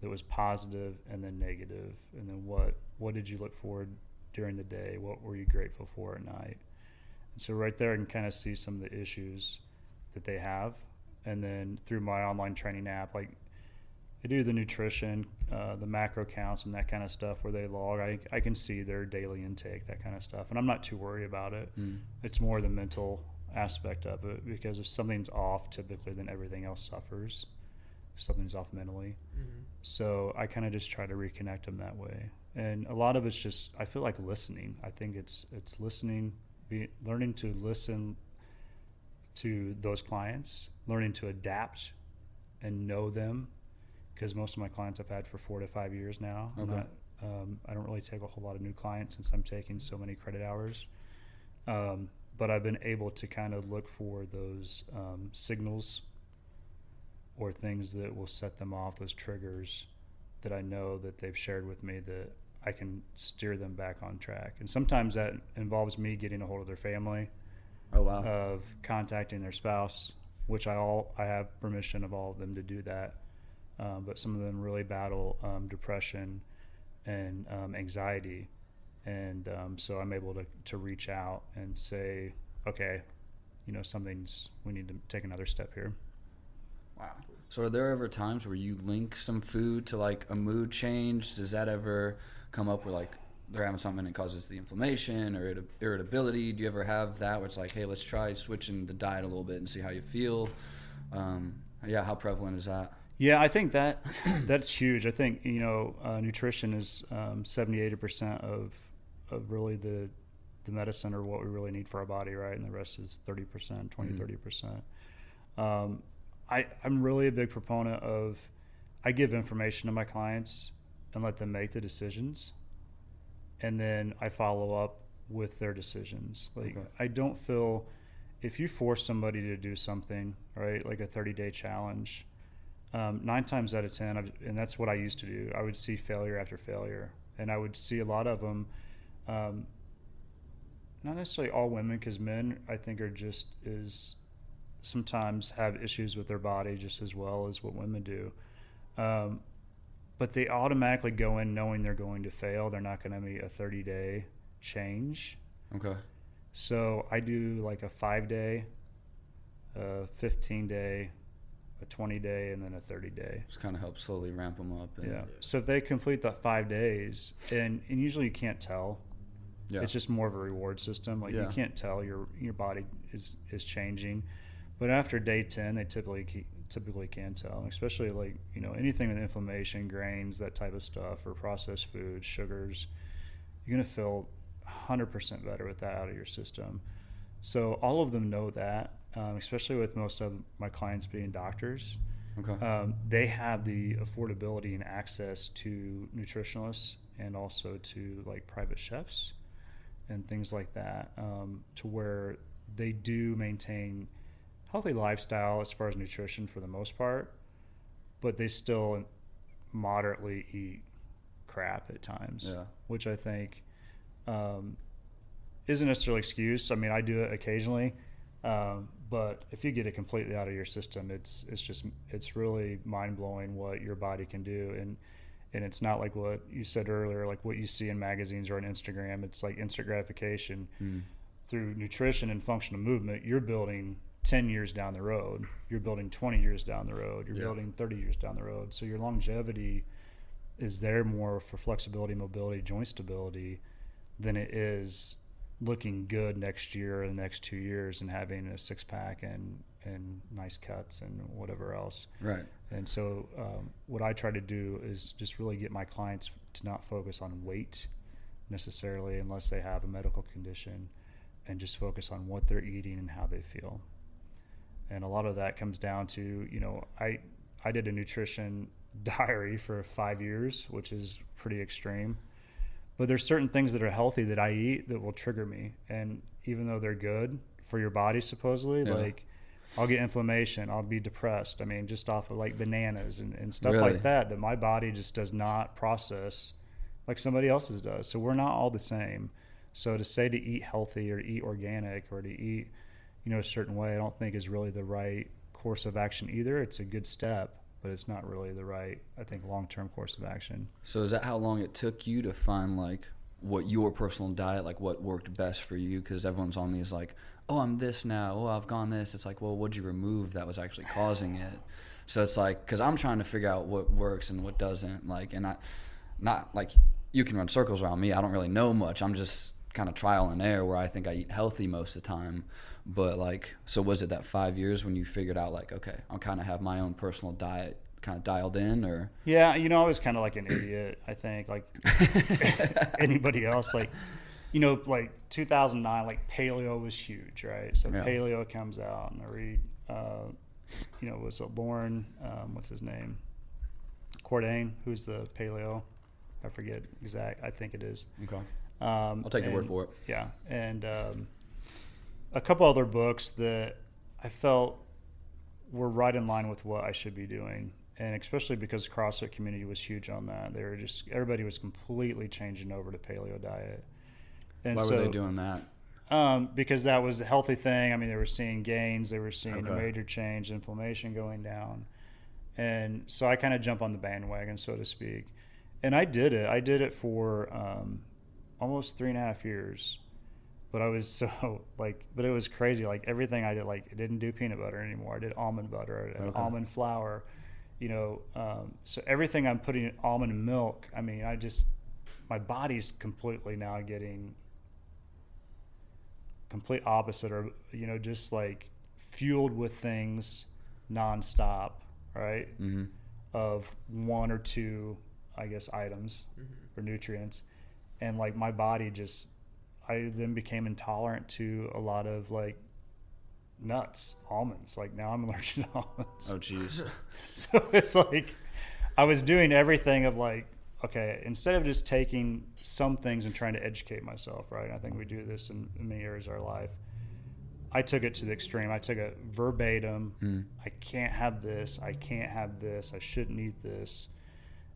that was positive and then negative, and then what what did you look forward during the day? What were you grateful for at night? And so right there, I can kind of see some of the issues that they have, and then through my online training app, like I do the nutrition, uh, the macro counts, and that kind of stuff where they log. I, I can see their daily intake, that kind of stuff, and I'm not too worried about it. Mm. It's more the mental aspect of it because if something's off, typically, then everything else suffers. If something's off mentally, so I kind of just try to reconnect them that way. And a lot of it's just I feel like listening. I think it's it's listening, be, learning to listen to those clients, learning to adapt and know them. Because most of my clients I've had for four to five years now. I'm Okay. not- um, I don't really take a whole lot of new clients since I'm taking so many credit hours. Um, but I've been able to kind of look for those um, signals or things that will set them off, those triggers that I know that they've shared with me that I can steer them back on track. And sometimes that involves me getting a hold of their family, Oh wow. of contacting their spouse, which I all I have permission of all of them to do that. Um, but some of them really battle um, depression and um, anxiety, and um, so I'm able to to reach out and say, okay, you know, something's we need to take another step here. Wow. So are there ever times where you link some food to like a mood change? Does that ever come up where like they're having something that causes the inflammation or irritability. Do you ever have that where it's like, hey, let's try switching the diet a little bit and see how you feel? Um, yeah, how prevalent is that? Yeah, I think that that's huge. I think you know uh, nutrition is um, 70 80 percent of of really the the medicine or what we really need for our body, right? And the rest is 30 percent, 20, Mhm. 30 percent. Um, I I'm really a big proponent of I give information to my clients and let them make the decisions, and then I follow up with their decisions. Like Okay. I don't feel if you force somebody to do something, right, like a 30 day challenge, um, nine times out of 10, I've, and that's what I used to do, I would see failure after failure. And I would see a lot of them, um, not necessarily all women, because men, I think, are just as sometimes have issues with their body just as well as what women do. Um, but they automatically go in knowing they're going to fail. They're not going to be a 30 day change. Okay. So I do like a five day, a 15 day, a 20 day, and then a 30 day. Just kind of help slowly ramp them up. And, Yeah. So if they complete that five days, and, and usually you can't tell, Yeah. it's just more of a reward system. Like Yeah. you can't tell your your body is is changing, but after day 10, they typically typically can tell, especially like you know anything with inflammation, grains, that type of stuff, or processed foods, sugars. You're gonna feel 100% better with that out of your system. So all of them know that, um, especially with most of my clients being doctors. okay. Um, they have the affordability and access to nutritionalists and also to like private chefs and things like that um, to where they do maintain healthy lifestyle as far as nutrition for the most part but they still moderately eat crap at times Yeah. which i think um, isn't necessarily an excuse i mean i do it occasionally um, but if you get it completely out of your system, it's it's just it's really mind blowing what your body can do, and and it's not like what you said earlier, like what you see in magazines or on Instagram. It's like instant gratification Mm. through nutrition and functional movement. You're building ten years down the road. You're building twenty years down the road. You're Yeah. building thirty years down the road. So your longevity is there more for flexibility, mobility, joint stability than it is looking good next year or the next two years and having a six pack and and nice cuts and whatever else. Right. And so, um, what I try to do is just really get my clients to not focus on weight necessarily, unless they have a medical condition, and just focus on what they're eating and how they feel. And a lot of that comes down to, you know, I I did a nutrition diary for five years, which is pretty extreme. But there's certain things that are healthy that I eat that will trigger me, and even though they're good for your body, supposedly, Yeah. like I'll get inflammation, I'll be depressed. I mean, just off of like bananas and, and stuff Really? like that, that my body just does not process like somebody else's does. So we're not all the same. So to say to eat healthy or eat organic or to eat, you know, a certain way, I don't think is really the right course of action either. It's a good step, but it's not really the right, I think, long term course of action. So is that how long it took you to find like what your personal diet, like what worked best for you? Because everyone's on these like, oh, I'm this now. Oh, I've gone this. It's like, well, what'd you remove that was actually causing it? So it's like, because I'm trying to figure out what works and what doesn't. Like, and I, not like you can run circles around me. I don't really know much. I'm just kind of trial and error where I think I eat healthy most of the time. But like, so was it that five years when you figured out like, okay, I'll kind of have my own personal diet kind of dialed in or? Yeah, you know, I was kind of like an idiot, I think, like anybody else. Like, you know, like 2009, like paleo was huge, right? So Yeah. paleo comes out, and I read, uh, you know, was it Loren, um, what's his name? Cordain, who's the paleo? I forget exact. I think it is. Okay. Um, I'll take your word for it. Yeah, and um, a couple other books that I felt were right in line with what I should be doing, and especially because CrossFit community was huge on that. They were just everybody was completely changing over to paleo diet. And Why so, were they doing that? Um, because that was a healthy thing. I mean, they were seeing gains, they were seeing a major change, inflammation going down, and so I kind of jump on the bandwagon, so to speak. And I did it. I did it for um, almost three and a half years. But I was so like, but it was crazy. Like everything I did, like I didn't do peanut butter anymore. I did almond butter, Okay. almond flour. You know, um, so everything I'm putting in almond milk. I mean, I just my body's completely now getting complete opposite or you know just like fueled with things nonstop right Mm-hmm. of one or two i guess items or nutrients and like my body just i then became intolerant to a lot of like nuts almonds like now i'm allergic to almonds Oh, jeez. so it's like I was doing everything of like, okay, instead of just taking some things and trying to educate myself, right? I think we do this in, in many areas of our life. I took it to the extreme. I took it verbatim. Mm. I can't have this. I can't have this. I shouldn't eat this.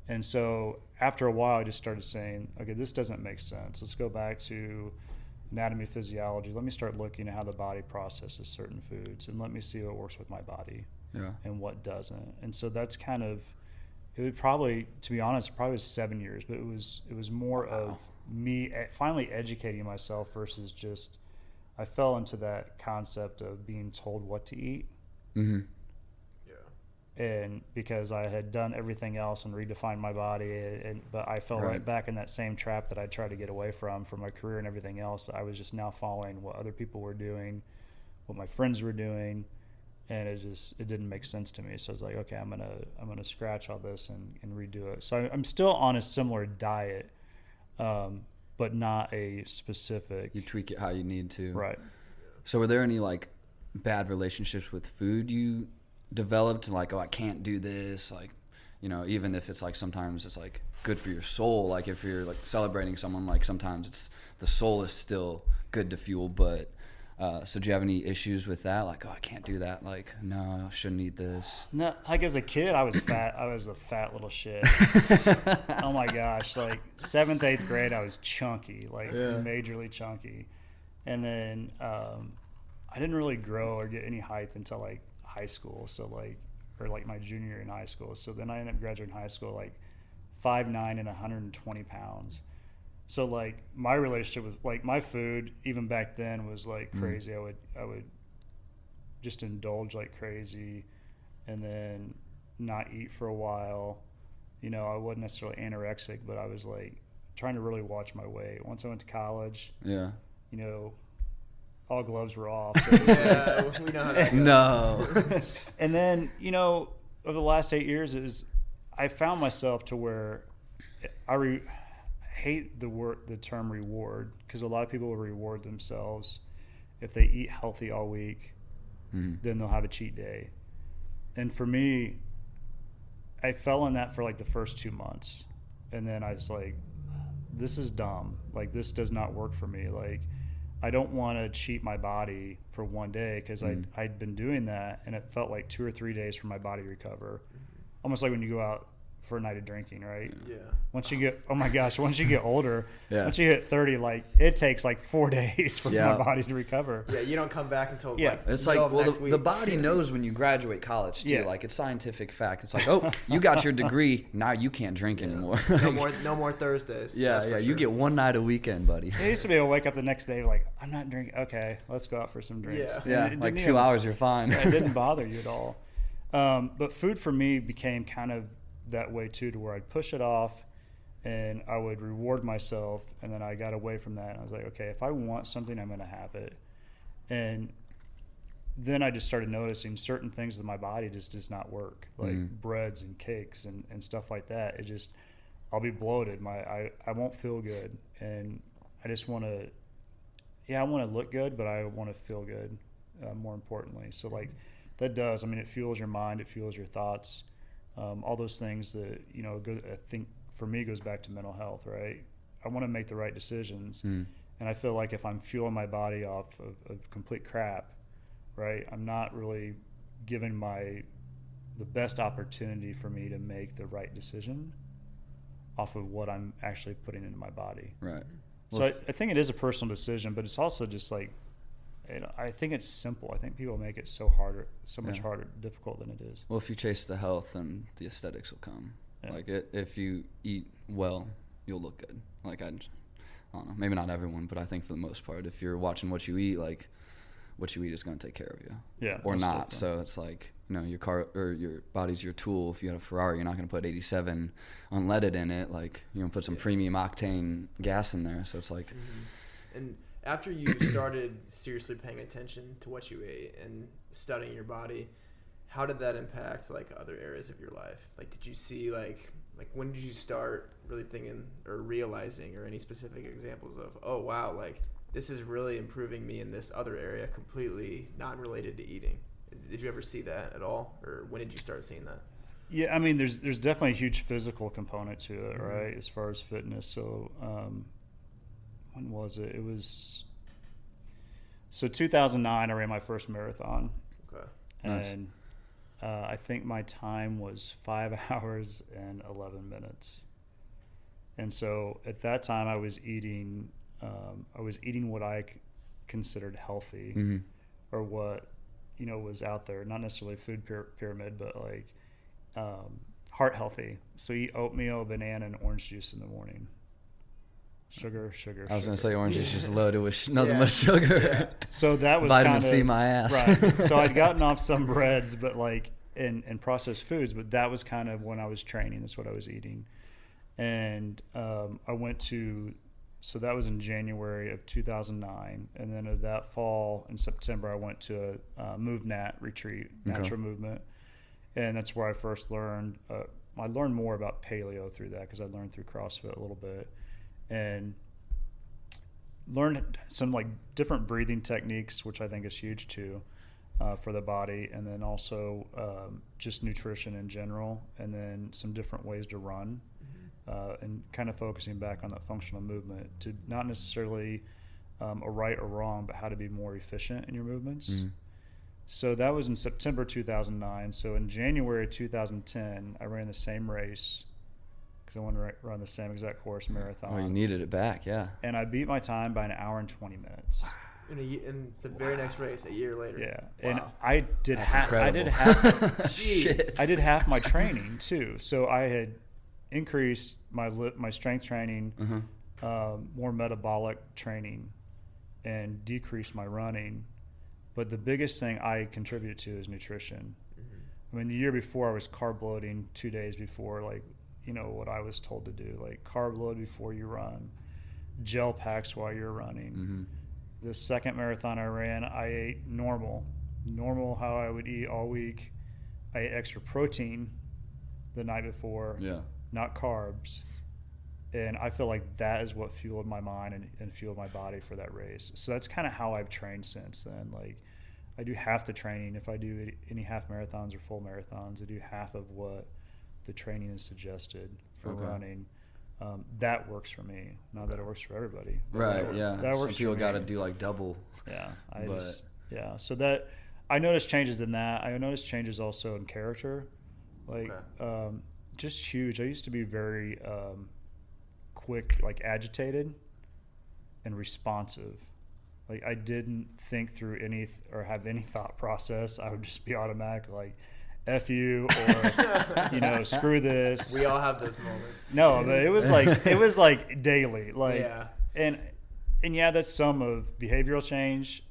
And so after a while, I just started saying, okay, this doesn't make sense. Let's go back to anatomy, physiology. Let me start looking at how the body processes certain foods and let me see what works with my body Yeah. and what doesn't. And so that's kind of it would probably to be honest probably was 7 years, but it was it was more of me finally educating myself versus just I fell into that concept of being told what to eat Mm-hmm. And because I had done everything else and redefined my body and, but I fell right. Right. back in that same trap that I tried to get away from from my career and everything else. I was just now following what other people were doing, what my friends were doing, and it just it didn't make sense to me. So I was like, okay, I'm gonna I'm gonna scratch all this and, and redo it. So I'm still on a similar diet, um, but not a specific You tweak it how you need to. right. So were there any like bad relationships with food you developed? Like, oh, I can't do this. Like, you know, even if it's like sometimes it's like good for your soul. Like if you're like celebrating someone, like sometimes it's the soul is still good to fuel. But uh, so do you have any issues with that? Like, oh, I can't do that. Like, no, I shouldn't eat this. No, like as a kid, I was fat. I was a fat little shit. oh my gosh! Like seventh, eighth grade, I was chunky, like Yeah. majorly chunky, and then um, I didn't really grow or get any height until like high school. So like, or like my junior year in high school. So then I ended up graduating high school like five nine and 120 pounds. So like my relationship with like my food even back then was like Mm. crazy. I would I would just indulge like crazy and then not eat for a while. You know, I wasn't necessarily anorexic, but I was like trying to really watch my weight. Once I went to college, Yeah. you know, all gloves were off. Yeah, we know how that goes. No. and then, you know, over the last eight years, is I found myself to where I re- hate the word, the term reward, because a lot of people will reward themselves if they eat healthy all week Mhm. then they'll have a cheat day. And for me, I fell in that for like the first two months. And then I was like, this is dumb. Like, this does not work for me. Like, I don't want to cheat my body for one day because Mm. I'd, I'd been doing that and it felt like two or three days for my body to recover. Almost like when you go out for a night of drinking, right? Yeah. Once you get, oh my gosh, once you get older, Yeah. once you hit 30, like, it takes like four days for Yeah. my body to recover. Yeah, you don't come back until Yeah. like It's like well, next the, week. the body knows when you graduate college too. Yeah. Like it's scientific fact. It's like, oh, you got your degree. Now you can't drink Yeah. anymore. no more, no more Thursdays. Yeah, that's for yeah. You get one night a weekend, buddy. It used to be able to wake up the next day like I'm not drinking. Okay, let's go out for some drinks. Yeah. Yeah, it like two even- hours, you're fine. it didn't bother you at all. Um, but food for me became kind of that way too, to where I'd push it off, and I would reward myself, and then I got away from that. And I was like, okay, if I want something, I'm going to have it. And then I just started noticing certain things that my body just does not work, like Mhm. breads and cakes and, and stuff like that. It just, I'll be bloated. My I, I won't feel good, and I just want to, yeah, I want to look good, but I want to feel good, uh, more importantly. So like, that does. I mean, it fuels your mind, it fuels your thoughts, um, all those things that you know. Go, I think for me goes back to mental health, right? I want to make the right decisions, Mm. and I feel like if I'm fueling my body off of, of complete crap, right, I'm not really giving my the best opportunity for me to make the right decision off of what I'm actually putting into my body. Right. So Well, I, I think it is a personal decision, but it's also just like, you I think it's simple. I think people make it so harder, so much Yeah. harder, difficult than it is. Well, if you chase the health, then the aesthetics will come. Yeah. Like it, if you eat well, you'll look good. Like I, I don't know, maybe not everyone, but I think for the most part, if you're watching what you eat, like what you eat is going to take care of you Yeah, or not. So it's like you know your car or your body's your tool. If you got a Ferrari, you're not going to put 87 unleaded in it. Like you're going to put some Yeah. premium octane gas in there. So it's like Mhm. And after you started seriously paying attention to what you ate and studying your body, how did that impact like other areas of your life? Like, did you see like like when did you start really thinking or realizing or any specific examples of oh wow like this is really improving me in this other area completely not related to eating? Did you ever see that at all, or when did you start seeing that? Yeah, I mean, there's there's definitely a huge physical component to it, Mhm. right? As far as fitness. So, um, when was it? It was so 2009. I ran my first marathon, Okay. Nice. and uh, I think my time was five hours and 11 minutes. And so at that time, I was eating. Um, I was eating what I c- considered healthy mhm. or what you know was out there not necessarily food pyra- pyramid but like um, heart healthy so eat oatmeal banana and orange juice in the morning sugar sugar I was going to say orange is just loaded with nothing Yeah. but sugar. Yeah. so that was Vitamin kind C my ass. right so i'd gotten off some breads but like and in processed foods but that was kind of when i was training that's what i was eating and um, i went to so that was in january of 2009 and then of that fall in september i went to a uh, MovNat retreat Okay. natural movement and that's where i first learned uh, i learned more about paleo through that because i learned through crossfit a little bit and learned some like different breathing techniques, which I think is huge too uh, for the body, and then also um, just nutrition in general, and then some different ways to run, uh, and kind of focusing back on that functional movement to not necessarily um, a right or wrong, but how to be more efficient in your movements. Mhm. So that was in September 2009. So in January 2010, I ran the same race because I wanted to run the same exact course marathon Oh, you needed it back, yeah. and I beat my time by an hour and 20 minutes. In, a, in the very next race, a year later. Yeah, and I did That's half. I did incredible. half. Shit. I did half my training too. So I had increased my li- my strength training, Mhm. um, more metabolic training, and decreased my running. But the biggest thing I contributed to is nutrition. Mhm. I mean, the year before I was carb loading two days before, like, you know, what I was told to do, like carb load before you run, gel packs while you're running. Mhm. The second marathon I ran, I ate normal, normal how I would eat all week. I ate extra protein the night before, Yeah. not carbs. And I feel like that is what fueled my mind and, and fueled my body for that race. So that's kind of how I've trained since then. Like, I do half the training if I do any half marathons or full marathons. I do half of what the training is suggested for Okay. running. Um, that works for me. Not that it works for everybody. but that Right, yeah. That works Some people got to do like double. Yeah, I But- just yeah. So that I noticed changes in that. I noticed changes also in character, like Okay. um, just huge. I used to be very um, quick, like agitated, and responsive. Like I didn't think through any th- or have any thought process. I would just be automatic, like "f you" or you know "screw this." We all have those moments. No, but it was like it was like daily, like Yeah. and and yeah, that's some of behavioral change,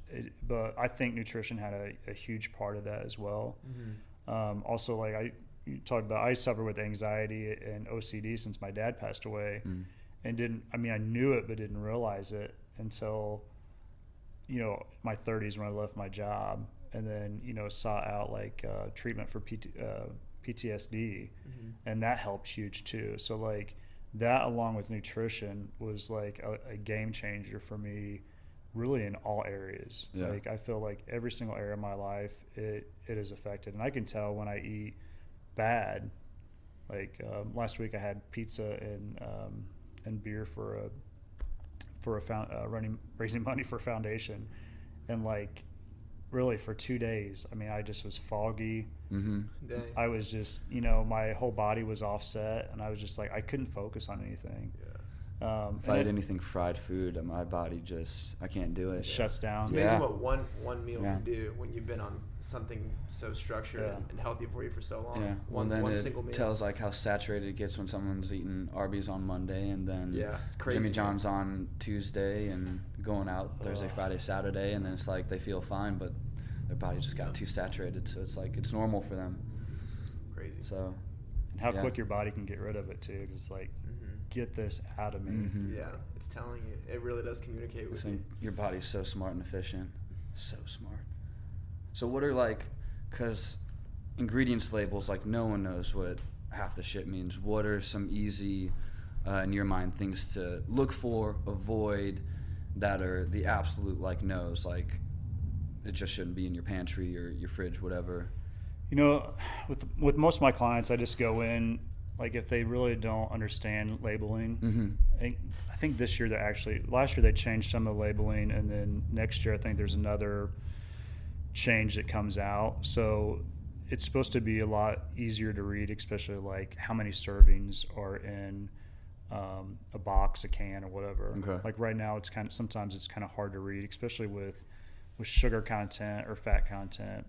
but I think nutrition had a, a huge part of that as well. Mhm. Um, also, like I you talked about, I suffer with anxiety and OCD since my dad passed away, Mm. and didn't. I mean, I knew it, but didn't realize it until you know my 30s when I left my job, and then you know sought out like uh, treatment for PT, uh, PTSD Mhm. and that helped huge too. So like that along with nutrition was like a, a game changer for me really in all areas. Yeah. Like I feel like every single area of my life it it is affected and I can tell when I eat bad. Like um, last week I had pizza and um, and beer for a for a found, uh, running raising money for a foundation and like really for 2 days I mean I just was foggy Mm-hmm. I was just, you know, my whole body was offset, and I was just like, I couldn't focus on anything. yeah. Um, If I and eat anything fried food, my body just I can't do it. shuts down. It's amazing Yeah. what one one meal Yeah. can do when you've been on something so structured Yeah. and, and healthy for you for so long. Yeah. Well, One then one it single meal. tells like how saturated it gets when someone's eating Arby's on Monday, and then Yeah, it's crazy, Jimmy man. John's on Tuesday, and going out Thursday, Ugh. Friday, Saturday, and then it's like they feel fine, but their body just got too saturated, so it's like it's normal for them. crazy. So and how Yeah. quick your body can get rid of it too. 'cause It's like. Get this out of me. Mhm. Yeah, it's telling you. It really does communicate I with you. your body's so smart and efficient, so smart. So what are like, cause ingredients labels like no one knows what half the shit means. What are some easy, uh, in your mind, things to look for, avoid, that are the absolute like no's, like it just shouldn't be in your pantry or your fridge, whatever. You know, with with most of my clients, I just go in like if they really don't understand labeling. Mm-hmm. I think, I think this year they actually last year they changed some of the labeling, and then next year I think there's another change that comes out. So it's supposed to be a lot easier to read, especially like how many servings are in um, a box, a can, or whatever. Okay. Like right now, it's kind of sometimes it's kind of hard to read, especially with with sugar content or fat content.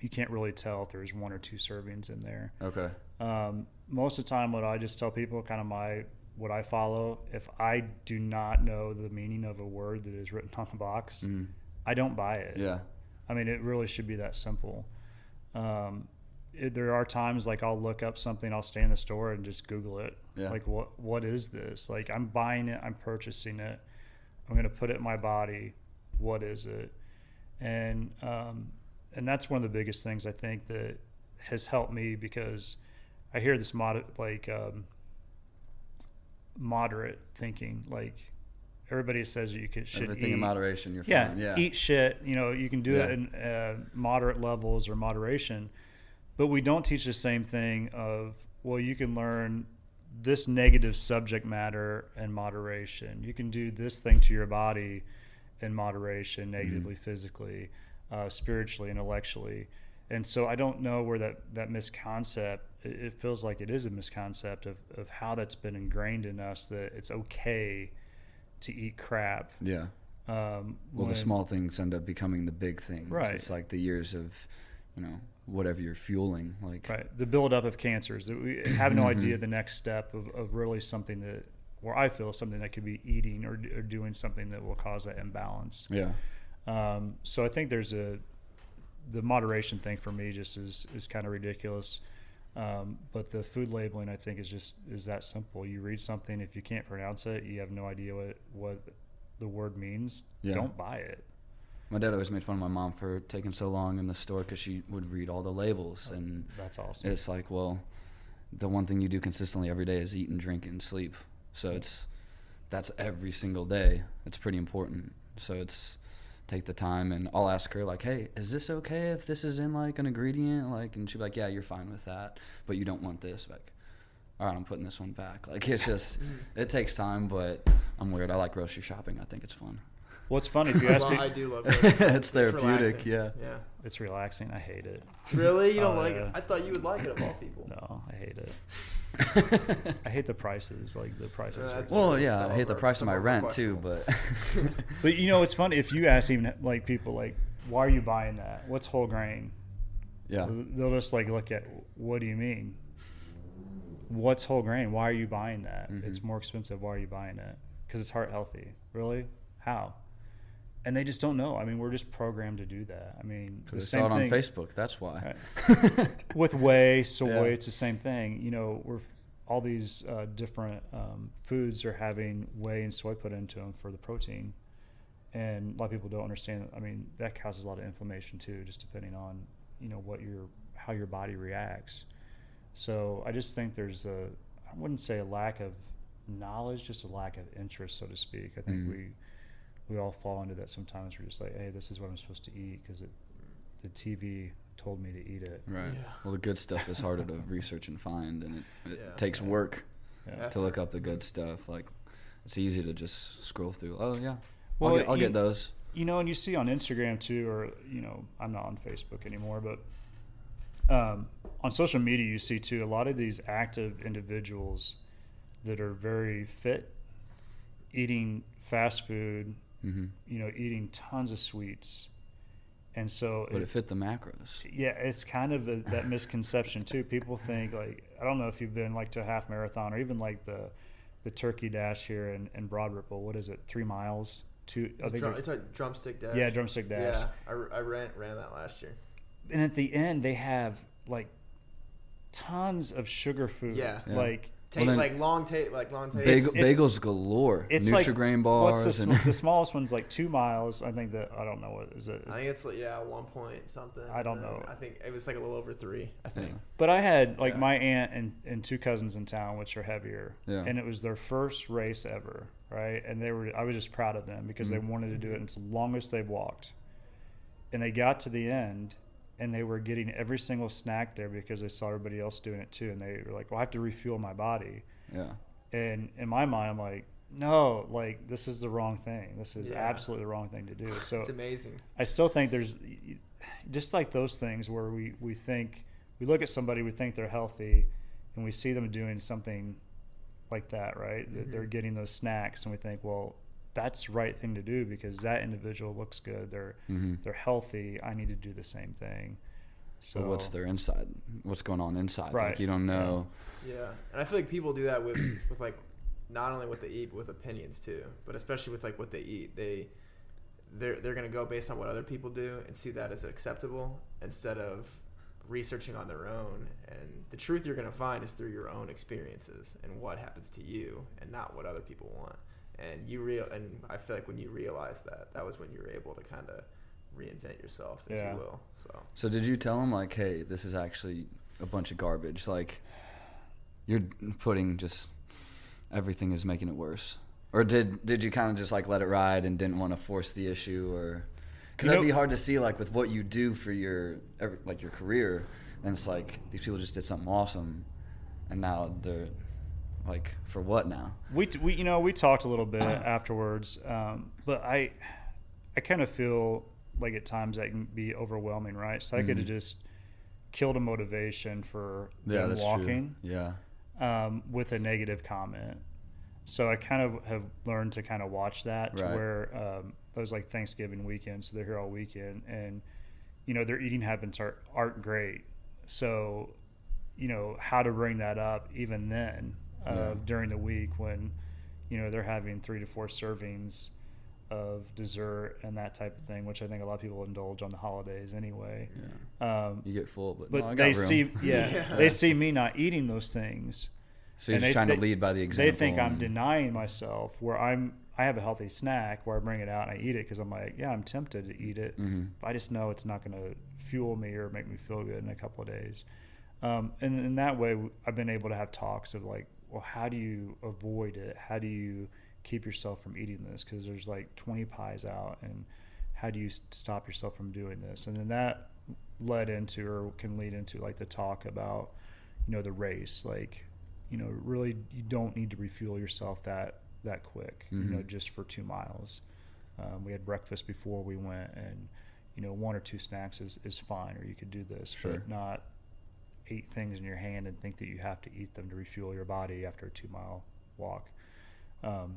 You can't really tell if there's one or two servings in there. Okay. Um, most of the time, what I just tell people, kind of my what I follow, if I do not know the meaning of a word that is written on the box, Mhm. I don't buy it. Yeah. I mean, it really should be that simple. Um, it, there are times like I'll look up something, I'll stay in the store and just Google it. Yeah. Like what what is this? Like I'm buying it, I'm purchasing it, I'm gonna put it in my body. What is it? And um, and that's one of the biggest things I think that has helped me because I hear this mod like um, moderate thinking like everybody says that you could should Everything eat in moderation, you're yeah, fine. Yeah. eat shit. You know, you can do it in uh, moderate levels or moderation, but we don't teach the same thing of well, you can learn this negative subject matter in moderation. You can do this thing to your body in moderation, negatively, physically, uh, spiritually, intellectually. And so I don't know where that, that misconcept, it, it feels like it is a misconcept of, of how that's been ingrained in us that it's okay to eat crap. yeah. Um, Well, the small things end up becoming the big things. Right. It's like the years of, you know, whatever you're fueling. Like, right the buildup of cancers that we have no idea Mhm. the next step of, of really something that where i feel something that could be eating or, or doing something that will cause that imbalance yeah. um, so i think there's a the moderation thing for me just is is kind of ridiculous um, but the food labeling i think is just is that simple you read something if you can't pronounce it you have no idea what what the word means Yeah. don't buy it My dad always made fun of my mom for taking so long in the store because she would read all the labels. And that's awesome it's like, well, the one thing you do consistently every day is eat and drink and sleep. So it's, that's every single day. It's pretty important. So it's, take the time and I'll ask her like, hey, is this okay if this is in like an ingredient? Like, and she'll be like, yeah, you're fine with that, but you don't want this. Like, all right, I'm putting this one back. Like, it's just, mm. it takes time, but I'm weird. I like grocery shopping. I think it's fun. Well it's funny if you ask well, me I do love It's therapeutic, relaxing. yeah. Yeah. it's relaxing i hate it Really? You don't Oh, like it? I thought you would like it of all people. No, I hate it. I hate the prices. Like the prices. Uh, are that's well, yeah, I hate the price of my rent too, but But you know, it's funny if you ask even like people like, why are you buying that? What's whole grain? yeah, They'll just like look at, what do you mean? What's whole grain? Why are you buying that? Mhm. It's more expensive. Why are you buying it? Because it's heart healthy. Really? How? And they just don't know. I mean, we're just programmed to do that. I mean, the because I same saw it on thing Facebook. That's why. with whey, soy, Yeah. it's the same thing. You know, we're all these uh, different um, foods are having whey and soy put into them for the protein, and a lot of people don't understand. I mean, that causes a lot of inflammation too, just depending on you know what your how your body reacts. So I just think there's a I wouldn't say a lack of knowledge, just a lack of interest, so to speak. I think Mhm. we we all fall into that sometimes. We're just like, hey, this is what I'm supposed to eat because the TV told me to eat it. Right. Yeah. Well, the good stuff is harder to research and find, and it, it Yeah. takes work Yeah. to look up the good stuff. Like, it's easy to just scroll through. Oh yeah, Well, I'll, get, I'll you- get those. You know, and you see on Instagram too, or you know, I'm not on Facebook anymore, but um, on social media, you see too a lot of these active individuals that are very fit eating fast food, hmm you know, eating tons of sweets, and so But it fit the macros. yeah, it's kind of a, that misconception too. People think like I don't know if you've been like to a half marathon or even like the the turkey dash here in, in Broad Ripple. What is it? Three miles? Two? I think. Drum, it's a drumstick dash. yeah, drumstick dash. Yeah, I ran ran that last year. And at the end, they have like tons of sugar food. Yeah. Yeah. Like Taste then- like long taste, like long taste. Bagel, bagels galore. it's like Nutrigrain what's bars the, and the smallest one's like two miles. I think that I don't know what is it. I think it's like yeah, one point something. I don't know. I think it was like a little over three. I think. Yeah. But I had like Yeah. my aunt and, and two cousins in town, which are heavier, Yeah. and it was their first race ever, right? And they were I was just proud of them because Mhm. they wanted to do it as long as they've walked. And they got to the end, and they were getting every single snack there because they saw everybody else doing it too, and they were like, "Well, I have to refuel my body." yeah. And in my mind, I'm like, "No, like this is the wrong thing. This is Yeah. absolutely the wrong thing to do." So It's amazing. I still think there's just like those things where we, we think we look at somebody, we think they're healthy, and we see them doing something like that, right? That They're mm-hmm. getting those snacks, and we think, well, that's the right thing to do because that individual looks good. They're hmm they're healthy. I need to do the same thing. So So what's their inside? What's going on inside? Right. Like you don't know. Yeah, and I feel like people do that with with like not only what they eat, but with opinions too. But especially with like what they eat, they they're they're gonna go based on what other people do and see that as acceptable instead of researching on their own. And the truth you're gonna find is through your own experiences and what happens to you, and not what other people want. And you real and I feel like when you realize that, that was when you were able to kind of reinvent yourself, if Yeah. you will. So So did you tell them like, hey, this is actually a bunch of garbage? Like, you're putting just everything is making it worse. Or did did you kind of just like let it ride and didn't want to force the issue, or because that'd know- be hard to see like with what you do for your every, like your career, and it's like these people just did something awesome, and now they're like for what now? we, we you know we talked a little bit afterwards um, but i i kind of feel like at times that can be overwhelming right so i could have just killed a motivation for Yeah, walking true. Yeah. um, with a negative comment so i kind of have learned to kind of watch that to Right. where um, those like thanksgiving weekend so they're here all weekend and you know their eating habits are, aren't great so you know how to bring that up even then uh, Yeah. during the week when you know they're having three to four servings of dessert and that type of thing which i think a lot of people indulge on the holidays anyway Yeah. um, You get full, but, but no, I got they room. see yeah, Yeah. they see me not eating those things So you're just trying they- to lead by the example. they think I'm denying myself where I'm I have a healthy snack where I bring it out and I eat it because I'm like, yeah, I'm tempted to eat it. Mhm. But I just know it's not going to fuel me or make me feel good in a couple of days. Um, and in that way, I've been able to have talks of like, well, how do you avoid it? How do you keep yourself from eating this? Because there's like 20 pies out, and how do you stop yourself from doing this? And then that led into or can lead into like the talk about, you know, the race. Like, you know, really, you don't need to refuel yourself that that quick. You know, Mhm. just for two miles. Um, we had breakfast before we went, and you know, one or two snacks is, is fine, or you could do this, Sure. but not eight things in your hand and think that you have to eat them to refuel your body after a two mile walk. Um,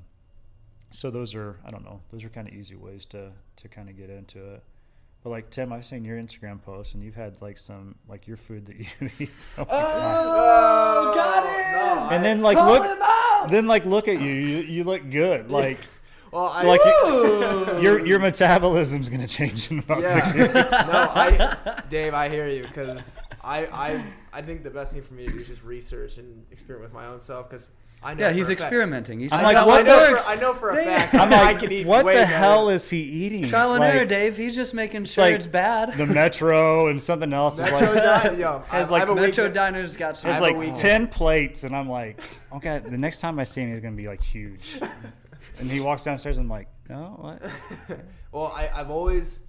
so those are, I don't know, those are kind of easy ways to to kind of get into it. But like Tim, I've seen your Instagram posts, and you've had like some like your food that you eat. Oh. Oh, got no, it! and then like look, then like look at you. You, you look good. Like well, so, I, like Ooh. your your metabolism's gonna change in about six years. no, I, Dave, I hear you because I, I, I think the best thing for me to do is just research and experiment with my own self because I know. Yeah, he's experimenting. He's I'm like, what I know, works? for, I know for a fact I'm I can eat what way the better. hell is he eating? Trial and Like, error, Dave. He's just making it's sure like it's bad. The Metro and something else. is Metro like, Diet, yo, has I- like I have a week Metro that- Diner's got some. It's like ten plates, and I'm like, okay. The next time I see him, he's gonna be like huge. And he walks downstairs, and I'm like, no, what? well, I, I've always,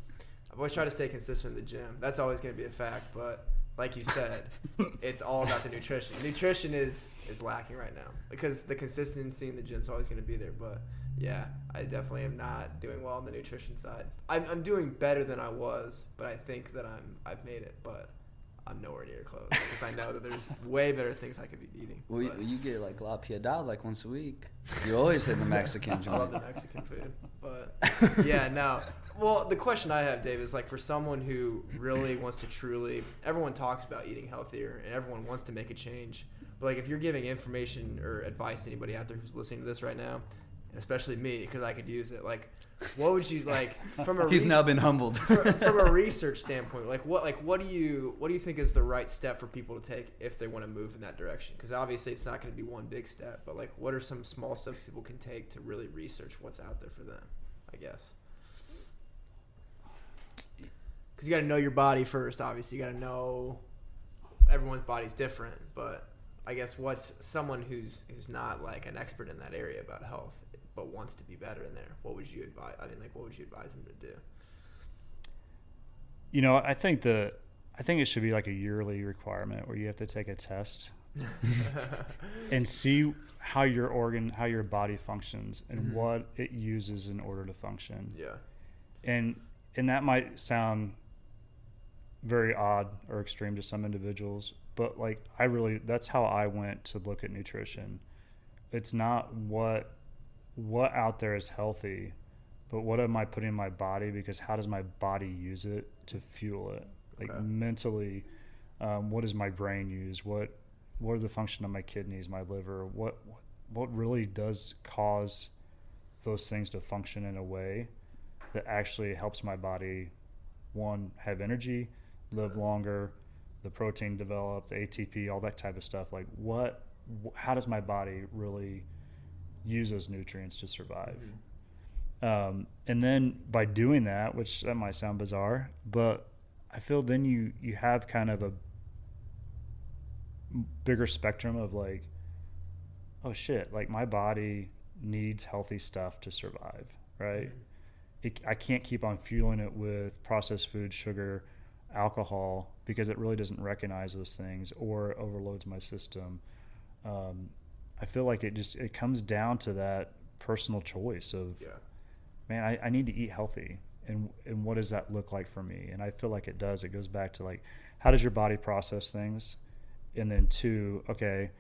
I've always tried to stay consistent in the gym. That's always going to be a fact. But like you said, it's all about the nutrition. Nutrition is is lacking right now because the consistency in the gym's always going to be there. But yeah, I definitely am not doing well on the nutrition side. I'm, I'm doing better than I was, but I think that I'm I've made it. But I'm nowhere near close because I know that there's way better things I could be eating. Well, you, you get like la piedad like once a week. You always hit the Mexican I love the Mexican food, but yeah, no. Well, the question I have, Dave, is like for someone who really wants to truly. Everyone talks about eating healthier, and everyone wants to make a change. But like, if you're giving information or advice to anybody out there who's listening to this right now, especially me, because I could use it, like, what would you like from a He's res- now been humbled. from, from a research standpoint, like what like what do you what do you think is the right step for people to take if they want to move in that direction? Because obviously it's not going to be one big step, but like what are some small steps people can take to really research what's out there for them? I guess. Because you got to know your body first. Obviously, you got to know everyone's body's different, but I guess what's someone who's who's not like an expert in that area about health, but wants to be better in there. What would you advise? I mean, like, what would you advise them to do? You know, I think the I think it should be like a yearly requirement where you have to take a test and see how your organ, how your body functions, and Mhm. what it uses in order to function. yeah. And and that might sound very odd or extreme to some individuals, but like I really that's how I went to look at nutrition. It's not what what out there is healthy, but what am I putting in my body because how does my body use it to fuel it? Like Okay. mentally, um, what does my brain use? What what are the function of my kidneys, my liver? What what really does cause those things to function in a way that actually helps my body one have energy, live longer, the protein develop, the ATP, all that type of stuff. Like what wh- how does my body really use those nutrients to survive? Um, and then by doing that, which that might sound bizarre, but I feel then you you have kind of a bigger spectrum of like, oh shit, like my body needs healthy stuff to survive, right? It, I can't keep on fueling it with processed food, sugar, alcohol because it really doesn't recognize those things or overloads my system. Um, I feel like it just it comes down to that personal choice of Yeah. man, I, I need to eat healthy. And, and what does that look like for me? And I feel like it does. It goes back to like, how does your body process things? And then two, okay,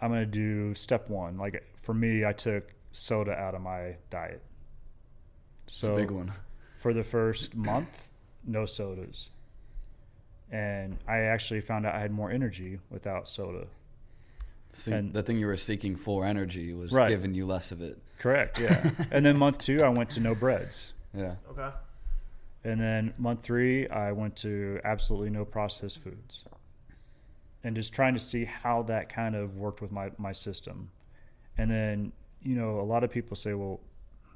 I'm going to do step one. Like for me, I took soda out of my diet. So big one. for the first month, no sodas. And I actually found out I had more energy without soda. See, and- the thing you were seeking for energy was Right. giving you less of it. Correct, yeah. and then month two, I went to no breads. Yeah. Okay. And then month three, I went to absolutely no processed foods. And just trying to see how that kind of worked with my, my system. And then, you know, a lot of people say, well,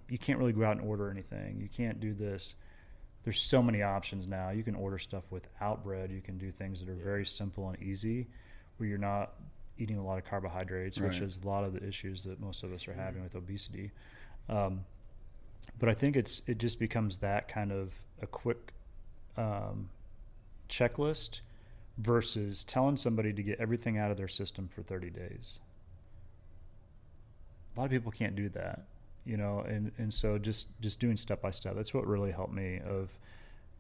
you can't really go out and order anything. You can't do this. There's so many options now. You can order stuff without bread. You can do things that are very simple and easy where you're not eating a lot of carbohydrates, which is a lot of the issues that most of us are having with obesity. Um, but I think it's it just becomes that kind of a quick um, checklist versus telling somebody to get everything out of their system for 30 days. A lot of people can't do that, you know, and, and so just just doing step by step. That's what really helped me. Of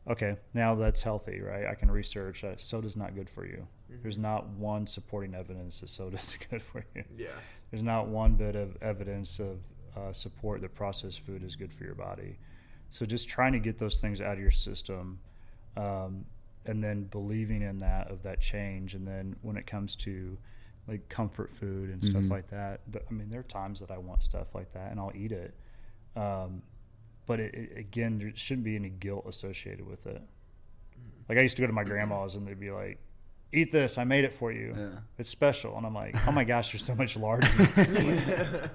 okay, now that's healthy, right? I can research. Uh, soda's not good for you. There's Mhm. not one supporting evidence that soda's good for you Yeah. there's not one bit of evidence of uh, support that processed food is good for your body. So just trying to get those things out of your system, um, and then believing in that of that change. And then when it comes to like comfort food and stuff Mhm. like that, th- I mean, there are times that I want stuff like that, and I'll eat it. Um, but it, it, again, there shouldn't be any guilt associated with it. Mm-hmm. Like I used to go to my grandma's and they'd be like, "Eat this, I made it for you. Yeah. It's special." And I'm like, "Oh my gosh, you're so much larger."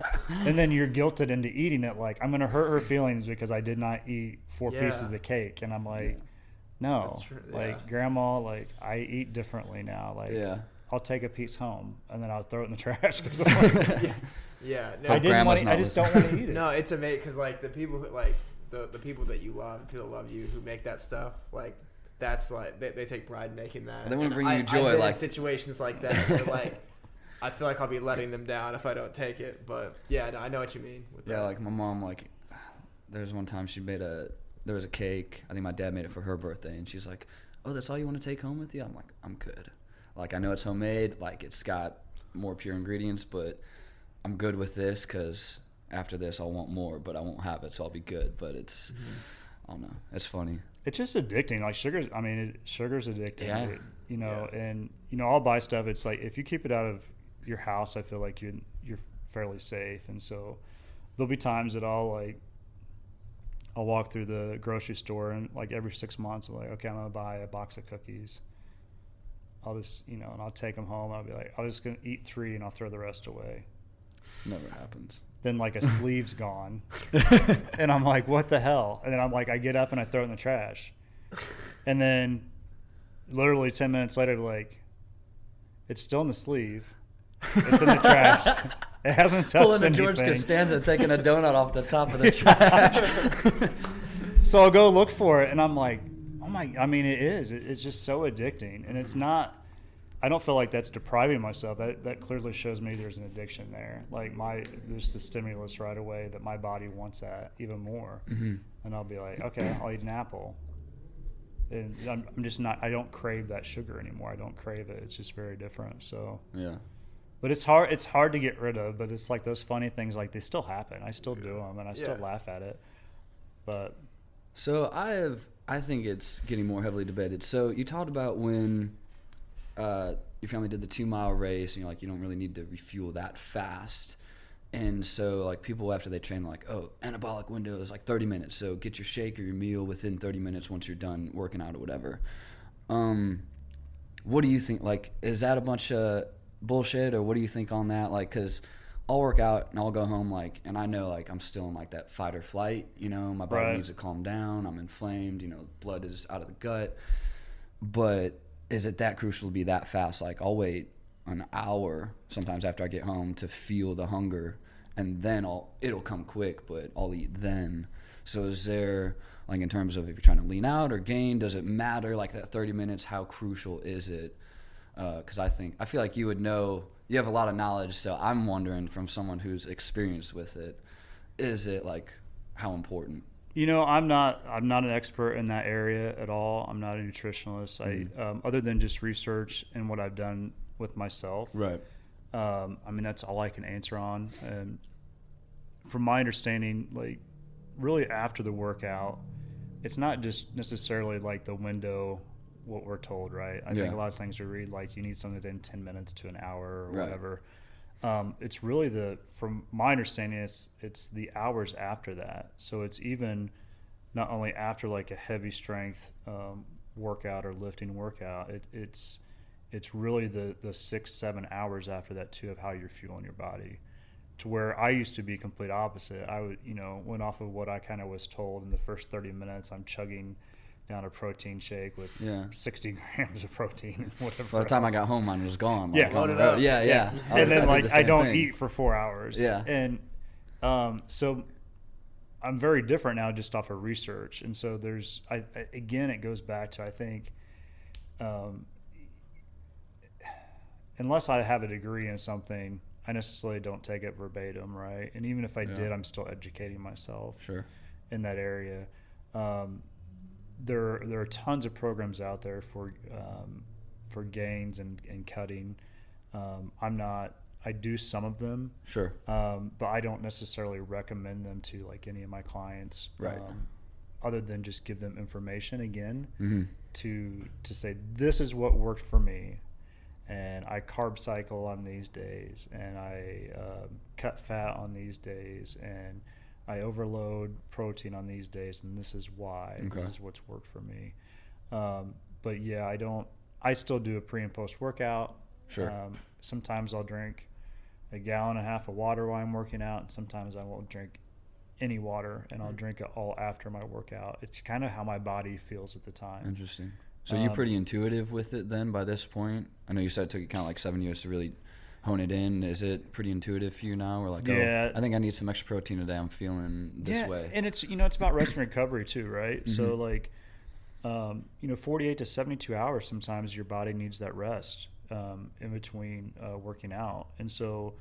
and then you're guilted into eating it. Like I'm gonna hurt her feelings because I did not eat four Yeah. pieces of cake, and I'm like, Yeah. no, like grandma, like I eat differently now. Like Yeah. I'll take a piece home and then I'll throw it in the trash because I'm like, yeah. Yeah. No, I didn't want. to I just don't want to eat it. No, it's amazing because like the people who like the the people that you love, people that love you, who make that stuff, like that's like they, they take pride in making that. They wanna bring I, you I've joy, been like- in situations like that. Where, like I feel like I'll be letting them down if I don't take it. But yeah, no, I know what you mean. With Yeah, that. like my mom, like, there's one time she made a there was a cake. I think my dad made it for her birthday, and she's like, "Oh, that's all you want to take home with you?" I'm like, "I'm good. Like I know it's homemade. Like it's got more pure ingredients, but I'm good with this because after this I'll want more, but I won't have it, so I'll be good. But it's, mm-hmm. I don't know. It's funny. It's just addicting. Like sugar's. I mean, it, sugar's addicting. Yeah. It- you know, Yeah. and you know, I'll buy stuff. It's like if you keep it out of your house, I feel like you you're fairly safe. And so there'll be times that I'll like I'll walk through the grocery store and like every six months I'm like, okay, I'm gonna buy a box of cookies. I'll just you know, and I'll take them home. I'll be like, I'm just gonna eat three and I'll throw the rest away. Never happens. Then like a sleeve's gone, and I'm like, what the hell? And then I'm like, I get up and I throw it in the trash, and then literally ten minutes later, like, it's still in the sleeve. It's in the trash. It hasn't touched Pulling a George. Costanza, taking a donut off the top of the trash. so I'll go look for it, and I'm like, oh my! I mean, it is. It, it's just so addicting, and it's not. I don't feel like that's depriving myself. That that clearly shows me there's an addiction there. Like my there's the stimulus right away that my body wants that even more, hmm and I'll be like, okay, I'll eat an apple. And I'm, I'm just not. I don't crave that sugar anymore. I don't crave it. It's just very different. So, Yeah. but it's hard. It's hard to get rid of. But it's like those funny things. Like they still happen. I still do them, and I still Yeah. laugh at it. But So I have, I think it's getting more heavily debated. So you talked about when uh, your family did the two mile race, and you're like, you don't really need to refuel that fast. And so like people after they train, like, oh, anabolic window is like 30 minutes. So get your shake or your meal within 30 minutes once you're done working out or whatever. Um, what do you think? Like, is that a bunch of bullshit, or what do you think on that? Like, cause I'll work out and I'll go home like, and I know like I'm still in like that fight or flight. You know, my body Right. needs to calm down. I'm inflamed. You know, blood is out of the gut. But is it that crucial to be that fast? Like, I'll wait an hour sometimes after I get home to feel the hunger, and then I'll it'll come quick, but I'll eat then. So is there like in terms of if you're trying to lean out or gain, does it matter like that 30 minutes? How crucial is it? Uh, because I think I feel like you would know. You have a lot of knowledge, so I'm wondering from someone who's experienced with it, is it like how important? You know, I'm not. I'm not an expert in that area at all. I'm not a nutritionist. I, um, other than just research and what I've done with myself. Right. Um, I mean, that's all I can answer on. And from my understanding, like really after the workout, it's not just necessarily like the window what we're told, right? I think a lot of things we read like you need something within ten minutes to an hour or Right. whatever. Um, it's really the from my understanding, it's it's the hours after that. So it's even not only after like a heavy strength um, workout or lifting workout. It, it's it's really the the six seven hours after that too of how you're fueling your body. To where I used to be complete opposite. I would you know went off of what I kind of was told in the first thirty minutes. I'm chugging down a protein shake with Yeah. 60 grams of protein and whatever. By the time I got home, mine was gone. Yeah. like, on Loaded up. Yeah, yeah. I and did then the like I don't thing. eat for four hours. Yeah. And um, so I'm very different now just off of research. And so there's I, I again it goes back to I think um, unless I have a degree in something, I necessarily don't take it verbatim, right? And even if I Yeah. did, I'm still educating myself Sure. in that area. Um, there, there are tons of programs out there for um, for gains and, and cutting. Um, I'm not. I do some of them, Sure. um, but I don't necessarily recommend them to like any of my clients. Right. Um, other than just give them information again hmm to to say this is what worked for me, and I carb cycle on these days, and I um cut fat on these days, and I overload protein on these days, and this is why. Okay. This is what's worked for me. Um, but yeah, I don't. I still do a pre and post workout. Sure. Um, sometimes I'll drink a gallon and a half of water while I'm working out, and sometimes I won't drink any water, and Mm. I'll drink it all after my workout. It's kind of how my body feels at the time. Interesting. So you're Um, pretty intuitive with it then by this point? I know you said it took you kind of like seven years to really hone it in. Is it pretty intuitive for you now? Or like, Yeah. oh, I think I need some extra protein today. I'm feeling this yeah, way. and it's you know it's about rest and recovery too, right? So Mhm. like, um, you know, 48 to 72 hours. Sometimes your body needs that rest um, in between uh, working out, and so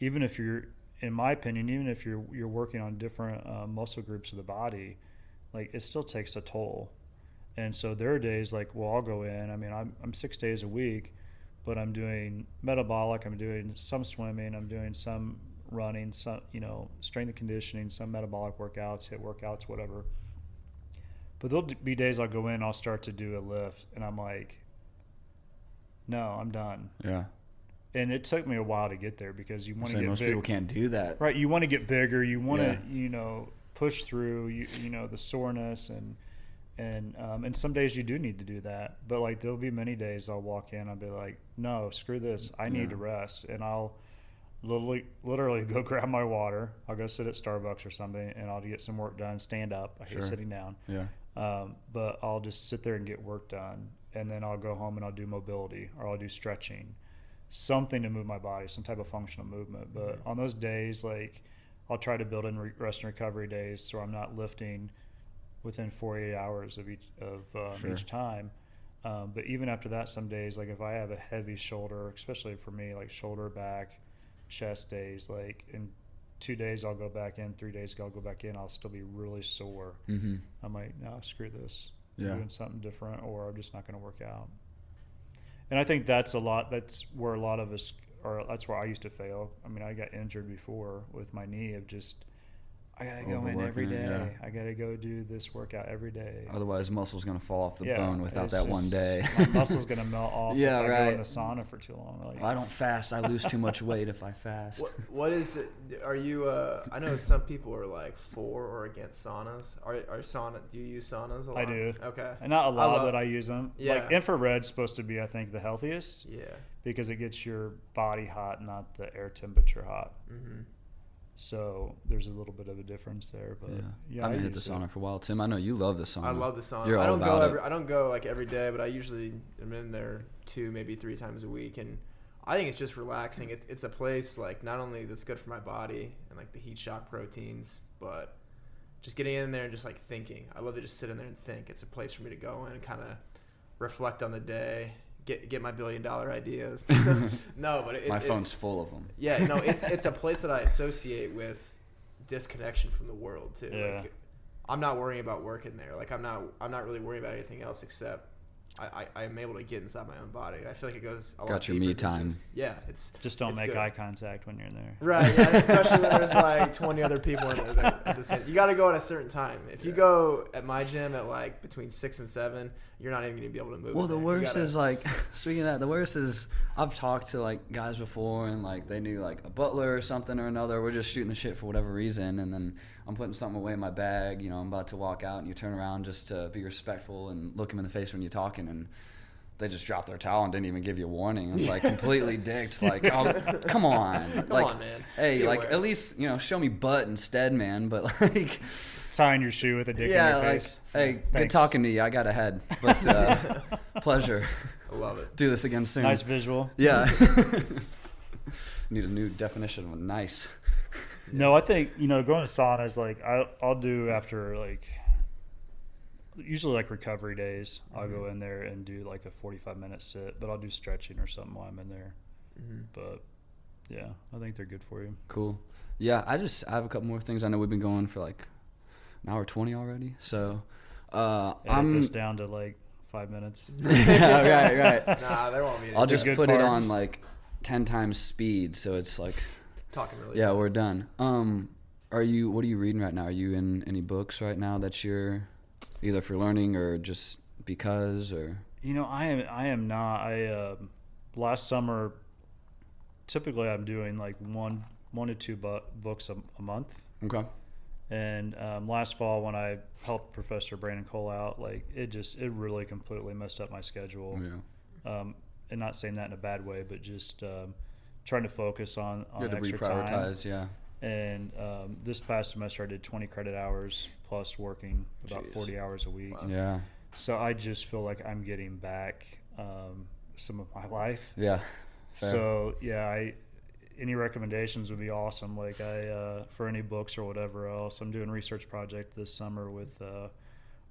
even if you're, in my opinion, even if you're you're working on different uh, muscle groups of the body, like it still takes a toll. And so there are days like, well, I'll go in. I mean, I'm I'm six days a week, but I'm doing metabolic. I'm doing some swimming. I'm doing some running. Some you know strength and conditioning. Some metabolic workouts, hit workouts, whatever. But there'll be days I'll go in. I'll start to do a lift, and I'm like, no, I'm done. Yeah. And it took me a while to get there because you want to So get most big. people can't do that. Right, you want to get bigger. You want to, Yeah. you know, push through. You, you know, the soreness and and um, and some days you do need to do that. But like there'll be many days I'll walk in. I'll be like, no, screw this. I need Yeah. to rest, and I'll literally literally go grab my water. I'll go sit at Starbucks or something, and I'll get some work done. Stand up. I hate Sure. sitting down. Yeah. Um, but I'll just sit there and get work done, and then I'll go home and I'll do mobility or I'll do stretching, something to move my body, some type of functional movement. But Mhm. on those days, like I'll try to build in re- rest and recovery days, so I'm not lifting within 48 hours of each of um, Sure. each time. Um, but even after that, some days, like if I have a heavy shoulder, especially for me, like shoulder, back, chest days, like in two days I'll go back in, three days I'll go back in, I'll still be really sore. Mm-hmm. I'm like, no, screw this. I'm doing something different, or I'm just not going to work out. And I think that's a lot. That's where a lot of us, or that's where I used to fail. I mean, I got injured before with my knee of just, I gotta go in every Overworking it, yeah. I gotta go do this workout every day. Otherwise, muscle's gonna fall off the Yeah, bone without it's that one day. my muscle's gonna melt off Yeah, if I go right. in the sauna for too long. Like, I don't fast. I lose too much weight if I fast. What, what is it? Are you? Uh, I know some people are like for or against saunas. Are are sauna? Do you use saunas a lot? I do. Okay. And not a lot, love- but I use them. Yeah. Like infrared's supposed to be, I think, the healthiest Yeah. because it gets your body hot, not the air temperature hot. Mm-hmm. So there's a little bit of a difference there, but yeah. yeah, I haven't I hit the sauna for a while. Tim, I know you love the sauna. I love the sauna. You're I don't go about every. it. I don't go like every day, but I usually am in there two, maybe three times a week, and I think it's just relaxing. It, it's a place like not only that's good for my body and like the heat shock proteins, but just getting in there and just like thinking. I love to just sit in there and think. It's a place for me to go in and kind of reflect on the day, get get my billion dollar ideas. no, but it, My it's, phone's full of them. yeah, no, it's it's a place that I associate with disconnection from the world too. Yeah. Like, I'm not worrying about working there. Like I'm not I'm not really worrying about anything else except I, I I'm able to get inside my own body. I feel like it goes a lot Got your me time. just- yeah, it's Just don't it's make good. eye contact when you're in there. Right, yeah, especially when there's like 20 other people in there at the same. You got to go at a certain time. If you go at my gym at like between six and seven, you're not even gonna be able to move. Well, the there. Worst gotta- is like speaking of that. The worst is I've talked to like guys before, and like they knew like a butler or something or another. We're just shooting the shit for whatever reason, and then I'm putting something away in my bag. You know, I'm about to walk out, and you turn around just to be respectful and look him in the face when you're talking, and they just dropped their towel and didn't even give you a warning. It was like completely dicked. Like, oh, come on, Come like, on, man. Hey, Be like aware. at least you know show me butt instead, man. But like. sign your shoe with a dick yeah, in your like, face. hey, good talking to you. I got to head, but uh, pleasure. I love it. Do this again soon. Nice visual. Yeah. Need a new definition of nice. No, I think you know going to saunas like I, I'll do after like usually like recovery days. I'll go in there and do like a 45 minute sit, but I'll do stretching or something while I'm in there. Mhm. But yeah, I think they're good for you. Cool. Yeah, I just I have a couple more things. I know we've been going for like an hour twenty already, so uh, Edit I'm. this down to like five minutes. yeah, right, right. Nah, there won't be. any I'll just good put it on like ten times speed, so it's like talking really. yeah, fast. we're done. Um, are you? What are you reading right now? Are you in any books right now that you're either for learning or just because or? You know, I am I am not. I uh, last summer, typically I'm doing like one one to two bu- books a, a month. Okay. And um, last fall, when I helped Professor Brandon Cole out, like it just it really completely messed up my schedule. Yeah. Um, and not saying that in a bad way, but just um, trying to focus on on You had to extra time. Yeah. And um, this past semester, I did 20 credit hours plus working about Jeez. 40 hours a week. Wow. Yeah. So I just feel like I'm getting back um, some of my life. Yeah. Fair. So yeah, I any recommendations would be awesome. Like I uh, for any books or whatever else. I'm doing research project this summer with uh,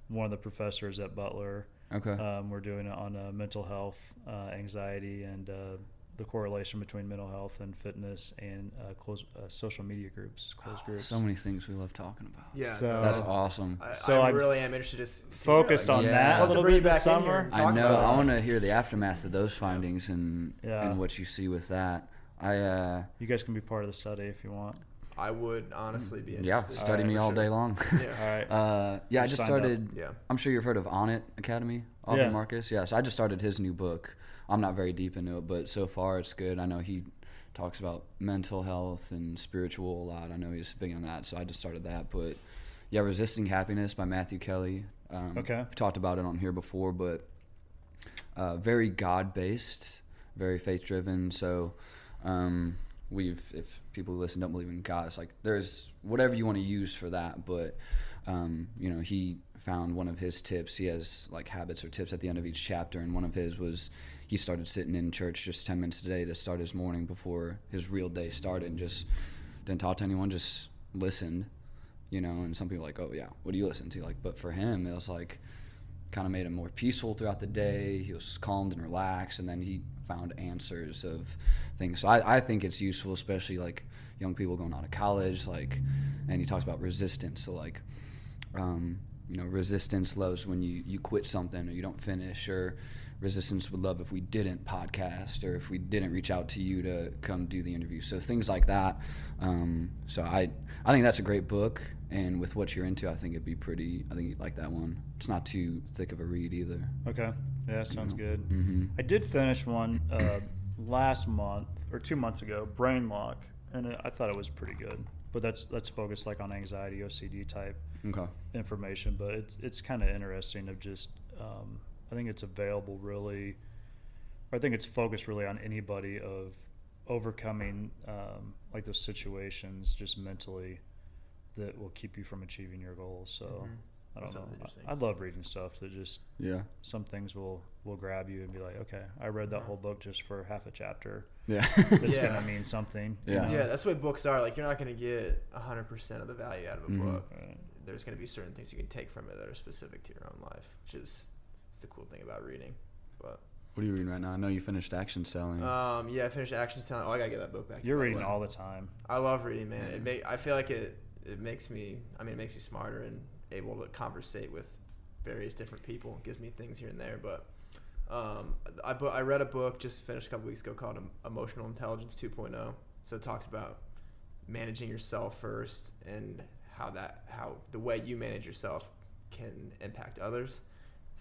one of the professors at Butler. Okay. Um, we're doing it on uh, mental health, uh, anxiety, and uh, the correlation between mental health and fitness and uh, close uh, social media groups, closed groups. So many things we love talking about. Yeah, So- That's awesome. I, So I really am interested to to Focused like, on Yeah. that Love a little bit this back in here summer. I know. I want to hear the aftermath of those findings and Yeah. and what you see with that. I uh, You guys can be part of the study if you want. I would honestly be yeah, study Alright, me all sure. day long. Yeah. All right. Uh, yeah, I just signed up. started. Yeah. I'm sure you've heard of Onnit Academy, Aubrey Yeah. Marcus. Yeah, so I just started his new book. I'm not very deep into it, but so far it's good. I know he talks about mental health and spiritual a lot. I know he's big on that, so I just started that. But yeah, Resisting Happiness by Matthew Kelly. Um, Okay. I've talked about it on here before, but uh, very God based, very faith driven. So um, we've, if people who listen don't believe in God, it's like there's whatever you want to use for that. But um, you know, he found one of his tips. He has like habits or tips at the end of each chapter, and one of his was he started sitting in church just ten minutes a day to start his morning before his real day started, and just didn't talk to anyone, just listened. You know, and some people are like, oh yeah, what do you listen to? Like, but for him, it was like kind of made him more peaceful throughout the day. He was calmed and relaxed, and then he found answers of things. So I, I think it's useful, especially like young people going out of college. Like, and he talks about resistance. So like, um, you know, resistance loves when you you quit something or you don't finish, or resistance would love if we didn't podcast or if we didn't reach out to you to come do the interview. So things like that. Um, so I I think that's a great book, and with what you're into, I think it'd be pretty. I think you'd like that one. It's not too thick of a read either. Okay. Yeah, sounds good. hmm I did finish one uh, last month or two months ago, Brain Lock, and it, I thought it was pretty good. But that's that's focused like on anxiety, OCD type Okay. information. But it's it's kind of interesting of just um, I think it's available really. I think it's focused really on anybody of overcoming um, like those situations just mentally that will keep you from achieving your goals. So Mhm. I don't sounds know. I, I love reading stuff that just Yeah. some things will will grab you and be like, okay, I read that whole book just for half a chapter. Yeah. It's Yeah. gonna mean something. you Yeah. know? Yeah, that's what books are. Like you're not going to get 100% of the value out of a Mhm. book. Right. There's going to be certain things you can take from it that are specific to your own life, which is it's the cool thing about reading. But What are you reading right now? I know you finished Action Selling. um, yeah, I finished Action Selling. Oh, I got to get that book back. You're by reading way. all the time. I love reading, man. It make I feel like it it makes me. I mean, it makes me smarter and able to conversate with various different people. It gives me things here and there, but. Um, I, bu- I read a book just finished a couple weeks ago called Em- Emotional Intelligence 2.0. So it talks about managing yourself first and how that how the way you manage yourself can impact others.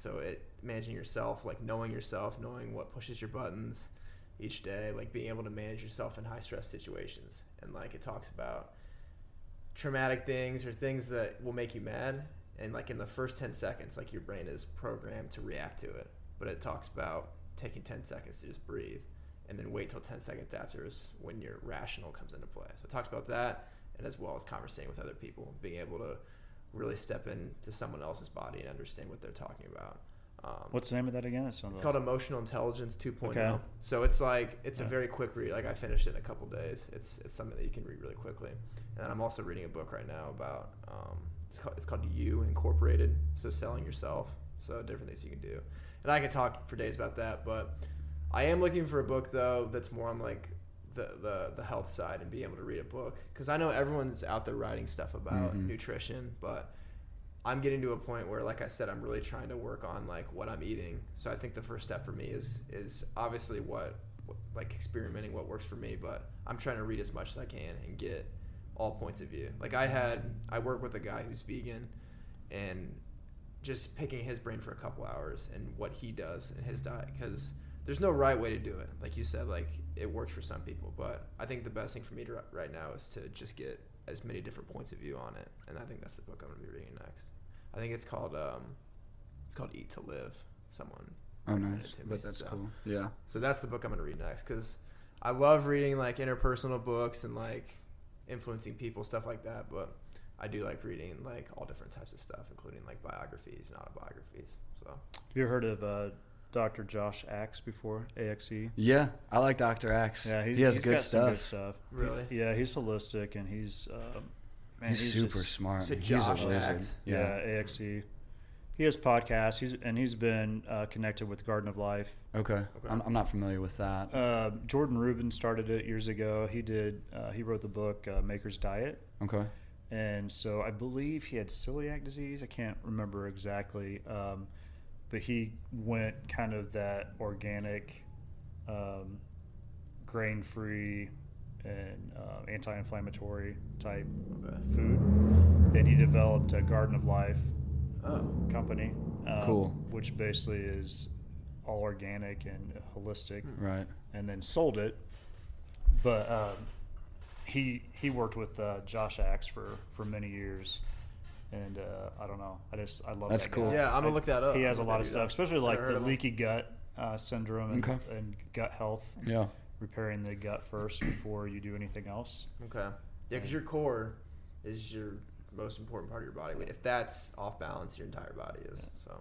So it managing yourself, like knowing yourself, knowing what pushes your buttons each day, like being able to manage yourself in high stress situations. And like it talks about traumatic things or things that will make you mad. And like in the first 10 seconds like your brain is programmed to react to it. But it talks about taking 10 seconds to just breathe and then wait till 10 seconds after is when your rational comes into play. So it talks about that and as well as conversing with other people being able to really step into someone else's body and understand what they're talking about um, What's the name of that again? It it's called Emotional Intelligence 2.0. Okay. So it's like it's a very quick read. Like I finished it in a couple days. It's it's something that you can read really quickly. And I'm also reading a book right now about um, it's called it's called You Incorporated. So selling yourself. So different things you can do. And I could talk for days about that, but I am looking for a book though that's more on like the the, the health side and being able to read a book because I know everyone's out there writing stuff about Mhm. nutrition, but I'm getting to a point where, like I said, I'm really trying to work on like what I'm eating. So I think the first step for me is is obviously what, what like experimenting what works for me. But I'm trying to read as much as I can and get all points of view. Like I had, I work with a guy who's vegan, and just picking his brain for a couple hours and what he does in his diet because there's no right way to do it. Like you said, like it works for some people, but I think the best thing for me to, right now is to just get as many different points of view on it, and I think that's the book I'm gonna be reading next. I think it's called um, it's called Eat to Live. Someone oh, recommended nice. it to me, But that's so- cool. Yeah. So that's the book I'm gonna read next because I love reading like interpersonal books and like influencing people stuff like that. But I do like reading like all different types of stuff, including like biographies and autobiographies. So Have you heard of uh, Dr. Josh Axe before? AXE. Yeah, I like Dr. Axe. Yeah, he's, he has he's good got stuff. some good stuff. Really? Yeah, he's holistic and he's um, man, he's, super just- smart. So he's Josh a wizard. Axe? Yeah, Yeah. AXE. he has podcasts. He's and he's been uh, connected with Garden of Life. Okay. Okay. I'm, I'm not familiar with that. Uh, Jordan Rubin started it years ago. He did. Uh, he wrote the book uh, Maker's Diet, okay. and so I believe he had celiac disease. I can't remember exactly, um, but he went kind of that organic, um, grain-free, and uh, anti-inflammatory type Okay. food, and he developed a Garden of Life Oh. company. Um, Cool. Which basically is all organic and holistic, Right. and then sold it. But um, he he worked with uh, Josh Axe for for many years, and uh, I don't know. I just I love That's that cool. guy. Yeah, I'm gonna I- look that up. He has a I'm lot of stuff, that. especially like the of him. leaky gut uh, syndrome and, Okay. and gut health. Yeah. Repairing the gut first before you do anything else. Okay. Yeah, because your core is your most important part of your body. If that's off balance, your entire body is. So,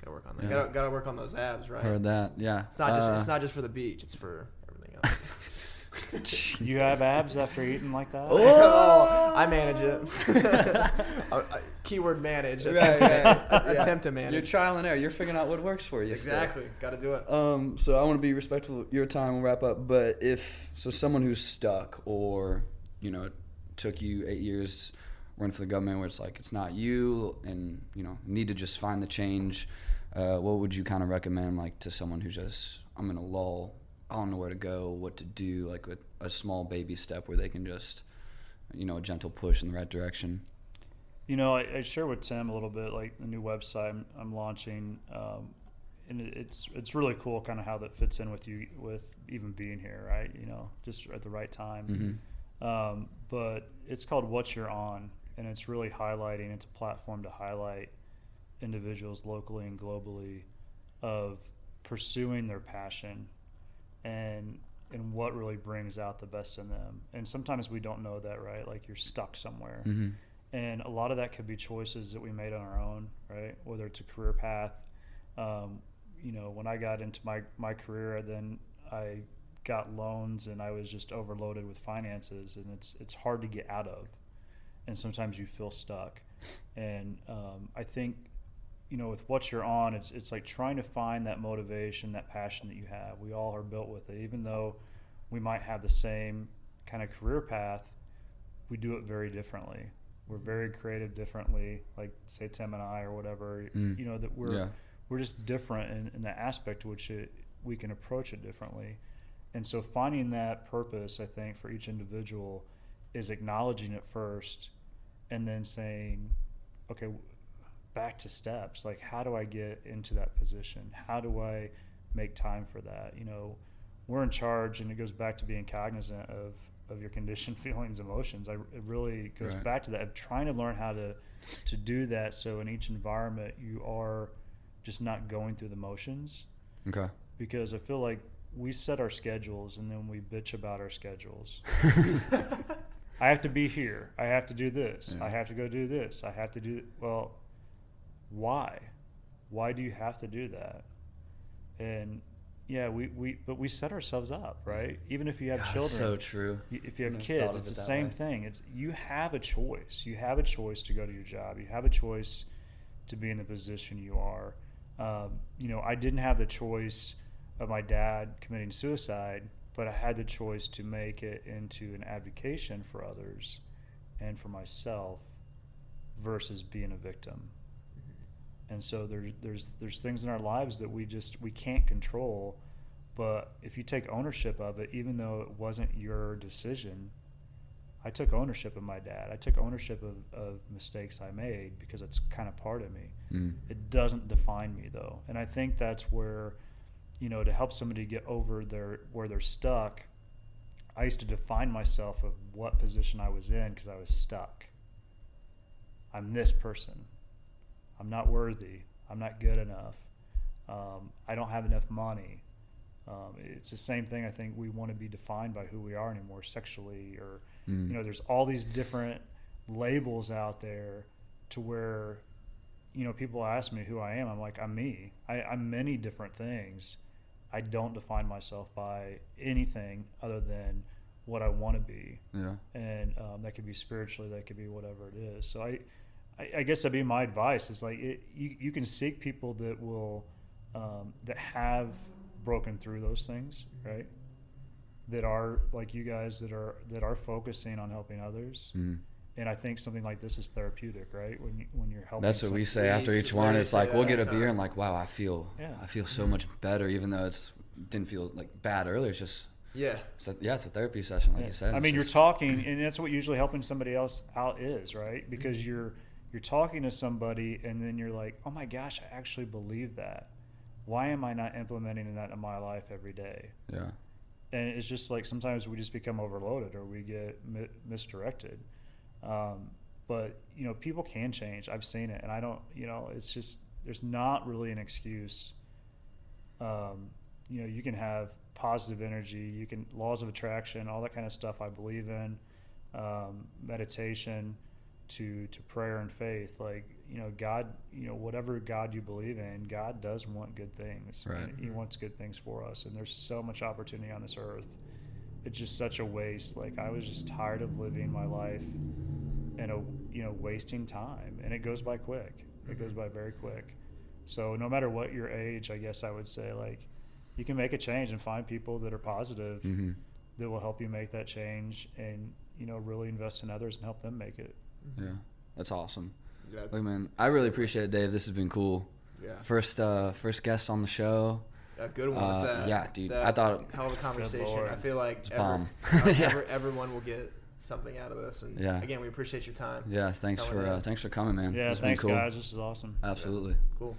gotta work on that. Yeah. Gotta, gotta work on those abs, right? Heard that. Yeah. It's not just Uh, it's not just for the beach. It's for everything else. You have abs after eating like that? oh, I manage it. I- I- keyword manage. Right, Attempt, to, right. manage. Yeah. attempt to You're trial and error. You're figuring out what works for you. exactly. Got to do it. Um, so I want to be respectful of your time. We'll wrap up. But if so, someone who's stuck, or you know, it took you eight years running for the government, where it's like it's not you, and you know, need to just find the change. Uh, what would you kind of recommend, like to someone who's just I'm in a lull, I don't know where to go, what to do, like with a small baby step where they can just, you know, a gentle push in the right direction. You know, I, I share with Tim a little bit, like the new website I'm, I'm launching, um, and it's it's really cool, kind of how that fits in with you, with even being here, right? You know, just at the right time. hmm Um, but it's called What You're On, and it's really highlighting. It's a platform to highlight individuals locally and globally of pursuing their passion and and what really brings out the best in them. And sometimes we don't know that, right? Like you're stuck somewhere. hmm And a lot of that could be choices that we made on our own, right? Whether it's a career path. Um, you know, when I got into my, my career, then I got loans and I was just overloaded with finances, and it's it's hard to get out of. And sometimes you feel stuck. And um, I think, you know, with what you're on, it's it's like trying to find that motivation, that passion that you have. We all are built with it, even though we might have the same kind of career path. We do it very differently we're very creative differently like say tim and i or whatever Mm. you know that we're Yeah. we're just different in, in the aspect to which it, we can approach it differently and so finding that purpose i think for each individual is acknowledging it first and then saying okay back to steps. Like how do i get into that position? How do i make time for that? You know we're in charge and it goes back to being cognizant of of your condition feelings emotions. I, it really goes Right. back to that of trying to learn how to to do that so in each environment you are just not going through the motions. Okay. because i feel like we set our schedules and then we bitch about our schedules. I have to be here. I have to do this. Yeah. i have to go do this. I have to do well why? Why do you have to do that? And yeah we, we but we set ourselves up right? Even if you have God, children so true. if you have Never kids it's it the same way. thing. It's you have a choice. You have a choice to go to your job. You have a choice to be in the position you are. Um, you know i didn't have the choice of my dad committing suicide but i had the choice to make it into an advocation for others and for myself versus being a victim and so there's there's there's things in our lives that we just we can't control. But if you take ownership of it even though it wasn't your decision i took ownership of my dad. I took ownership of, of mistakes i made because it's kind of part of me. Mm. it doesn't define me though. And i think that's where you know to help somebody get over their where they're stuck i used to define myself of what position i was in because i was stuck. I'm this person i'm not worthy. I'm not good enough. Um, i don't have enough money. Um, it's the same thing i think we want to be defined by who we are anymore sexually or Mm. you know there's all these different labels out there to where you know people ask me who i am. I'm like i'm me. I, i'm many different things. I don't define myself by anything other than what i want to be. Yeah. and um, that could be spiritually that could be whatever it is. So i I, I guess that'd be my advice. Is like it, you you can seek people that will um, that have broken through those things, right? That are like you guys that are that are focusing on helping others. Mhm. And I think something like this is therapeutic, right? When you, when you're helping. That's what we say after each one. It's like we'll get a beer and like, wow, I feel, Yeah. I feel so much better, even though it's didn't feel like bad earlier. It's just, Yeah. it's a, yeah, it's a therapy session, like Yeah. you said. I It's mean, you're just- talking, and that's what usually helping somebody else out is, right? Because Mm-hmm. you're you're talking to somebody, and then you're like, "Oh my gosh, I actually believe that. Why am I not implementing that in my life every day?" Yeah. And it's just like sometimes we just become overloaded or we get mi- misdirected. Um, but you know, people can change. I've seen it, and I don't. You know, it's just there's not really an excuse. Um, you know, you can have positive energy. You can laws of attraction, all that kind of stuff. I believe in um, meditation to to prayer and faith. Like you know, God. You know, whatever God you believe in, God does want good things. Right. He wants good things for us, and there's so much opportunity on this earth. It's just such a waste. Like I was just tired of living my life and a you know wasting time, and it goes by quick. It goes by very quick. So no matter what your age, I guess I would say like you can make a change and find people that are positive hmm that will help you make that change, and you know really invest in others and help them make it. Yeah. That's awesome. Yeah. Look, man, I really appreciate it, Dave. This has been cool. yeah. First, uh, first guest on the show. A good one. Uh, with that, yeah, dude, that I thought- hell of a conversation. I feel like It's every, bomb. Yeah. every- everyone will get something out of this. And Yeah. again, we appreciate your time. Yeah. Thanks for, uh, thanks for coming, man. Yeah, It's been thanks cool. guys. This is awesome. Absolutely. Cool.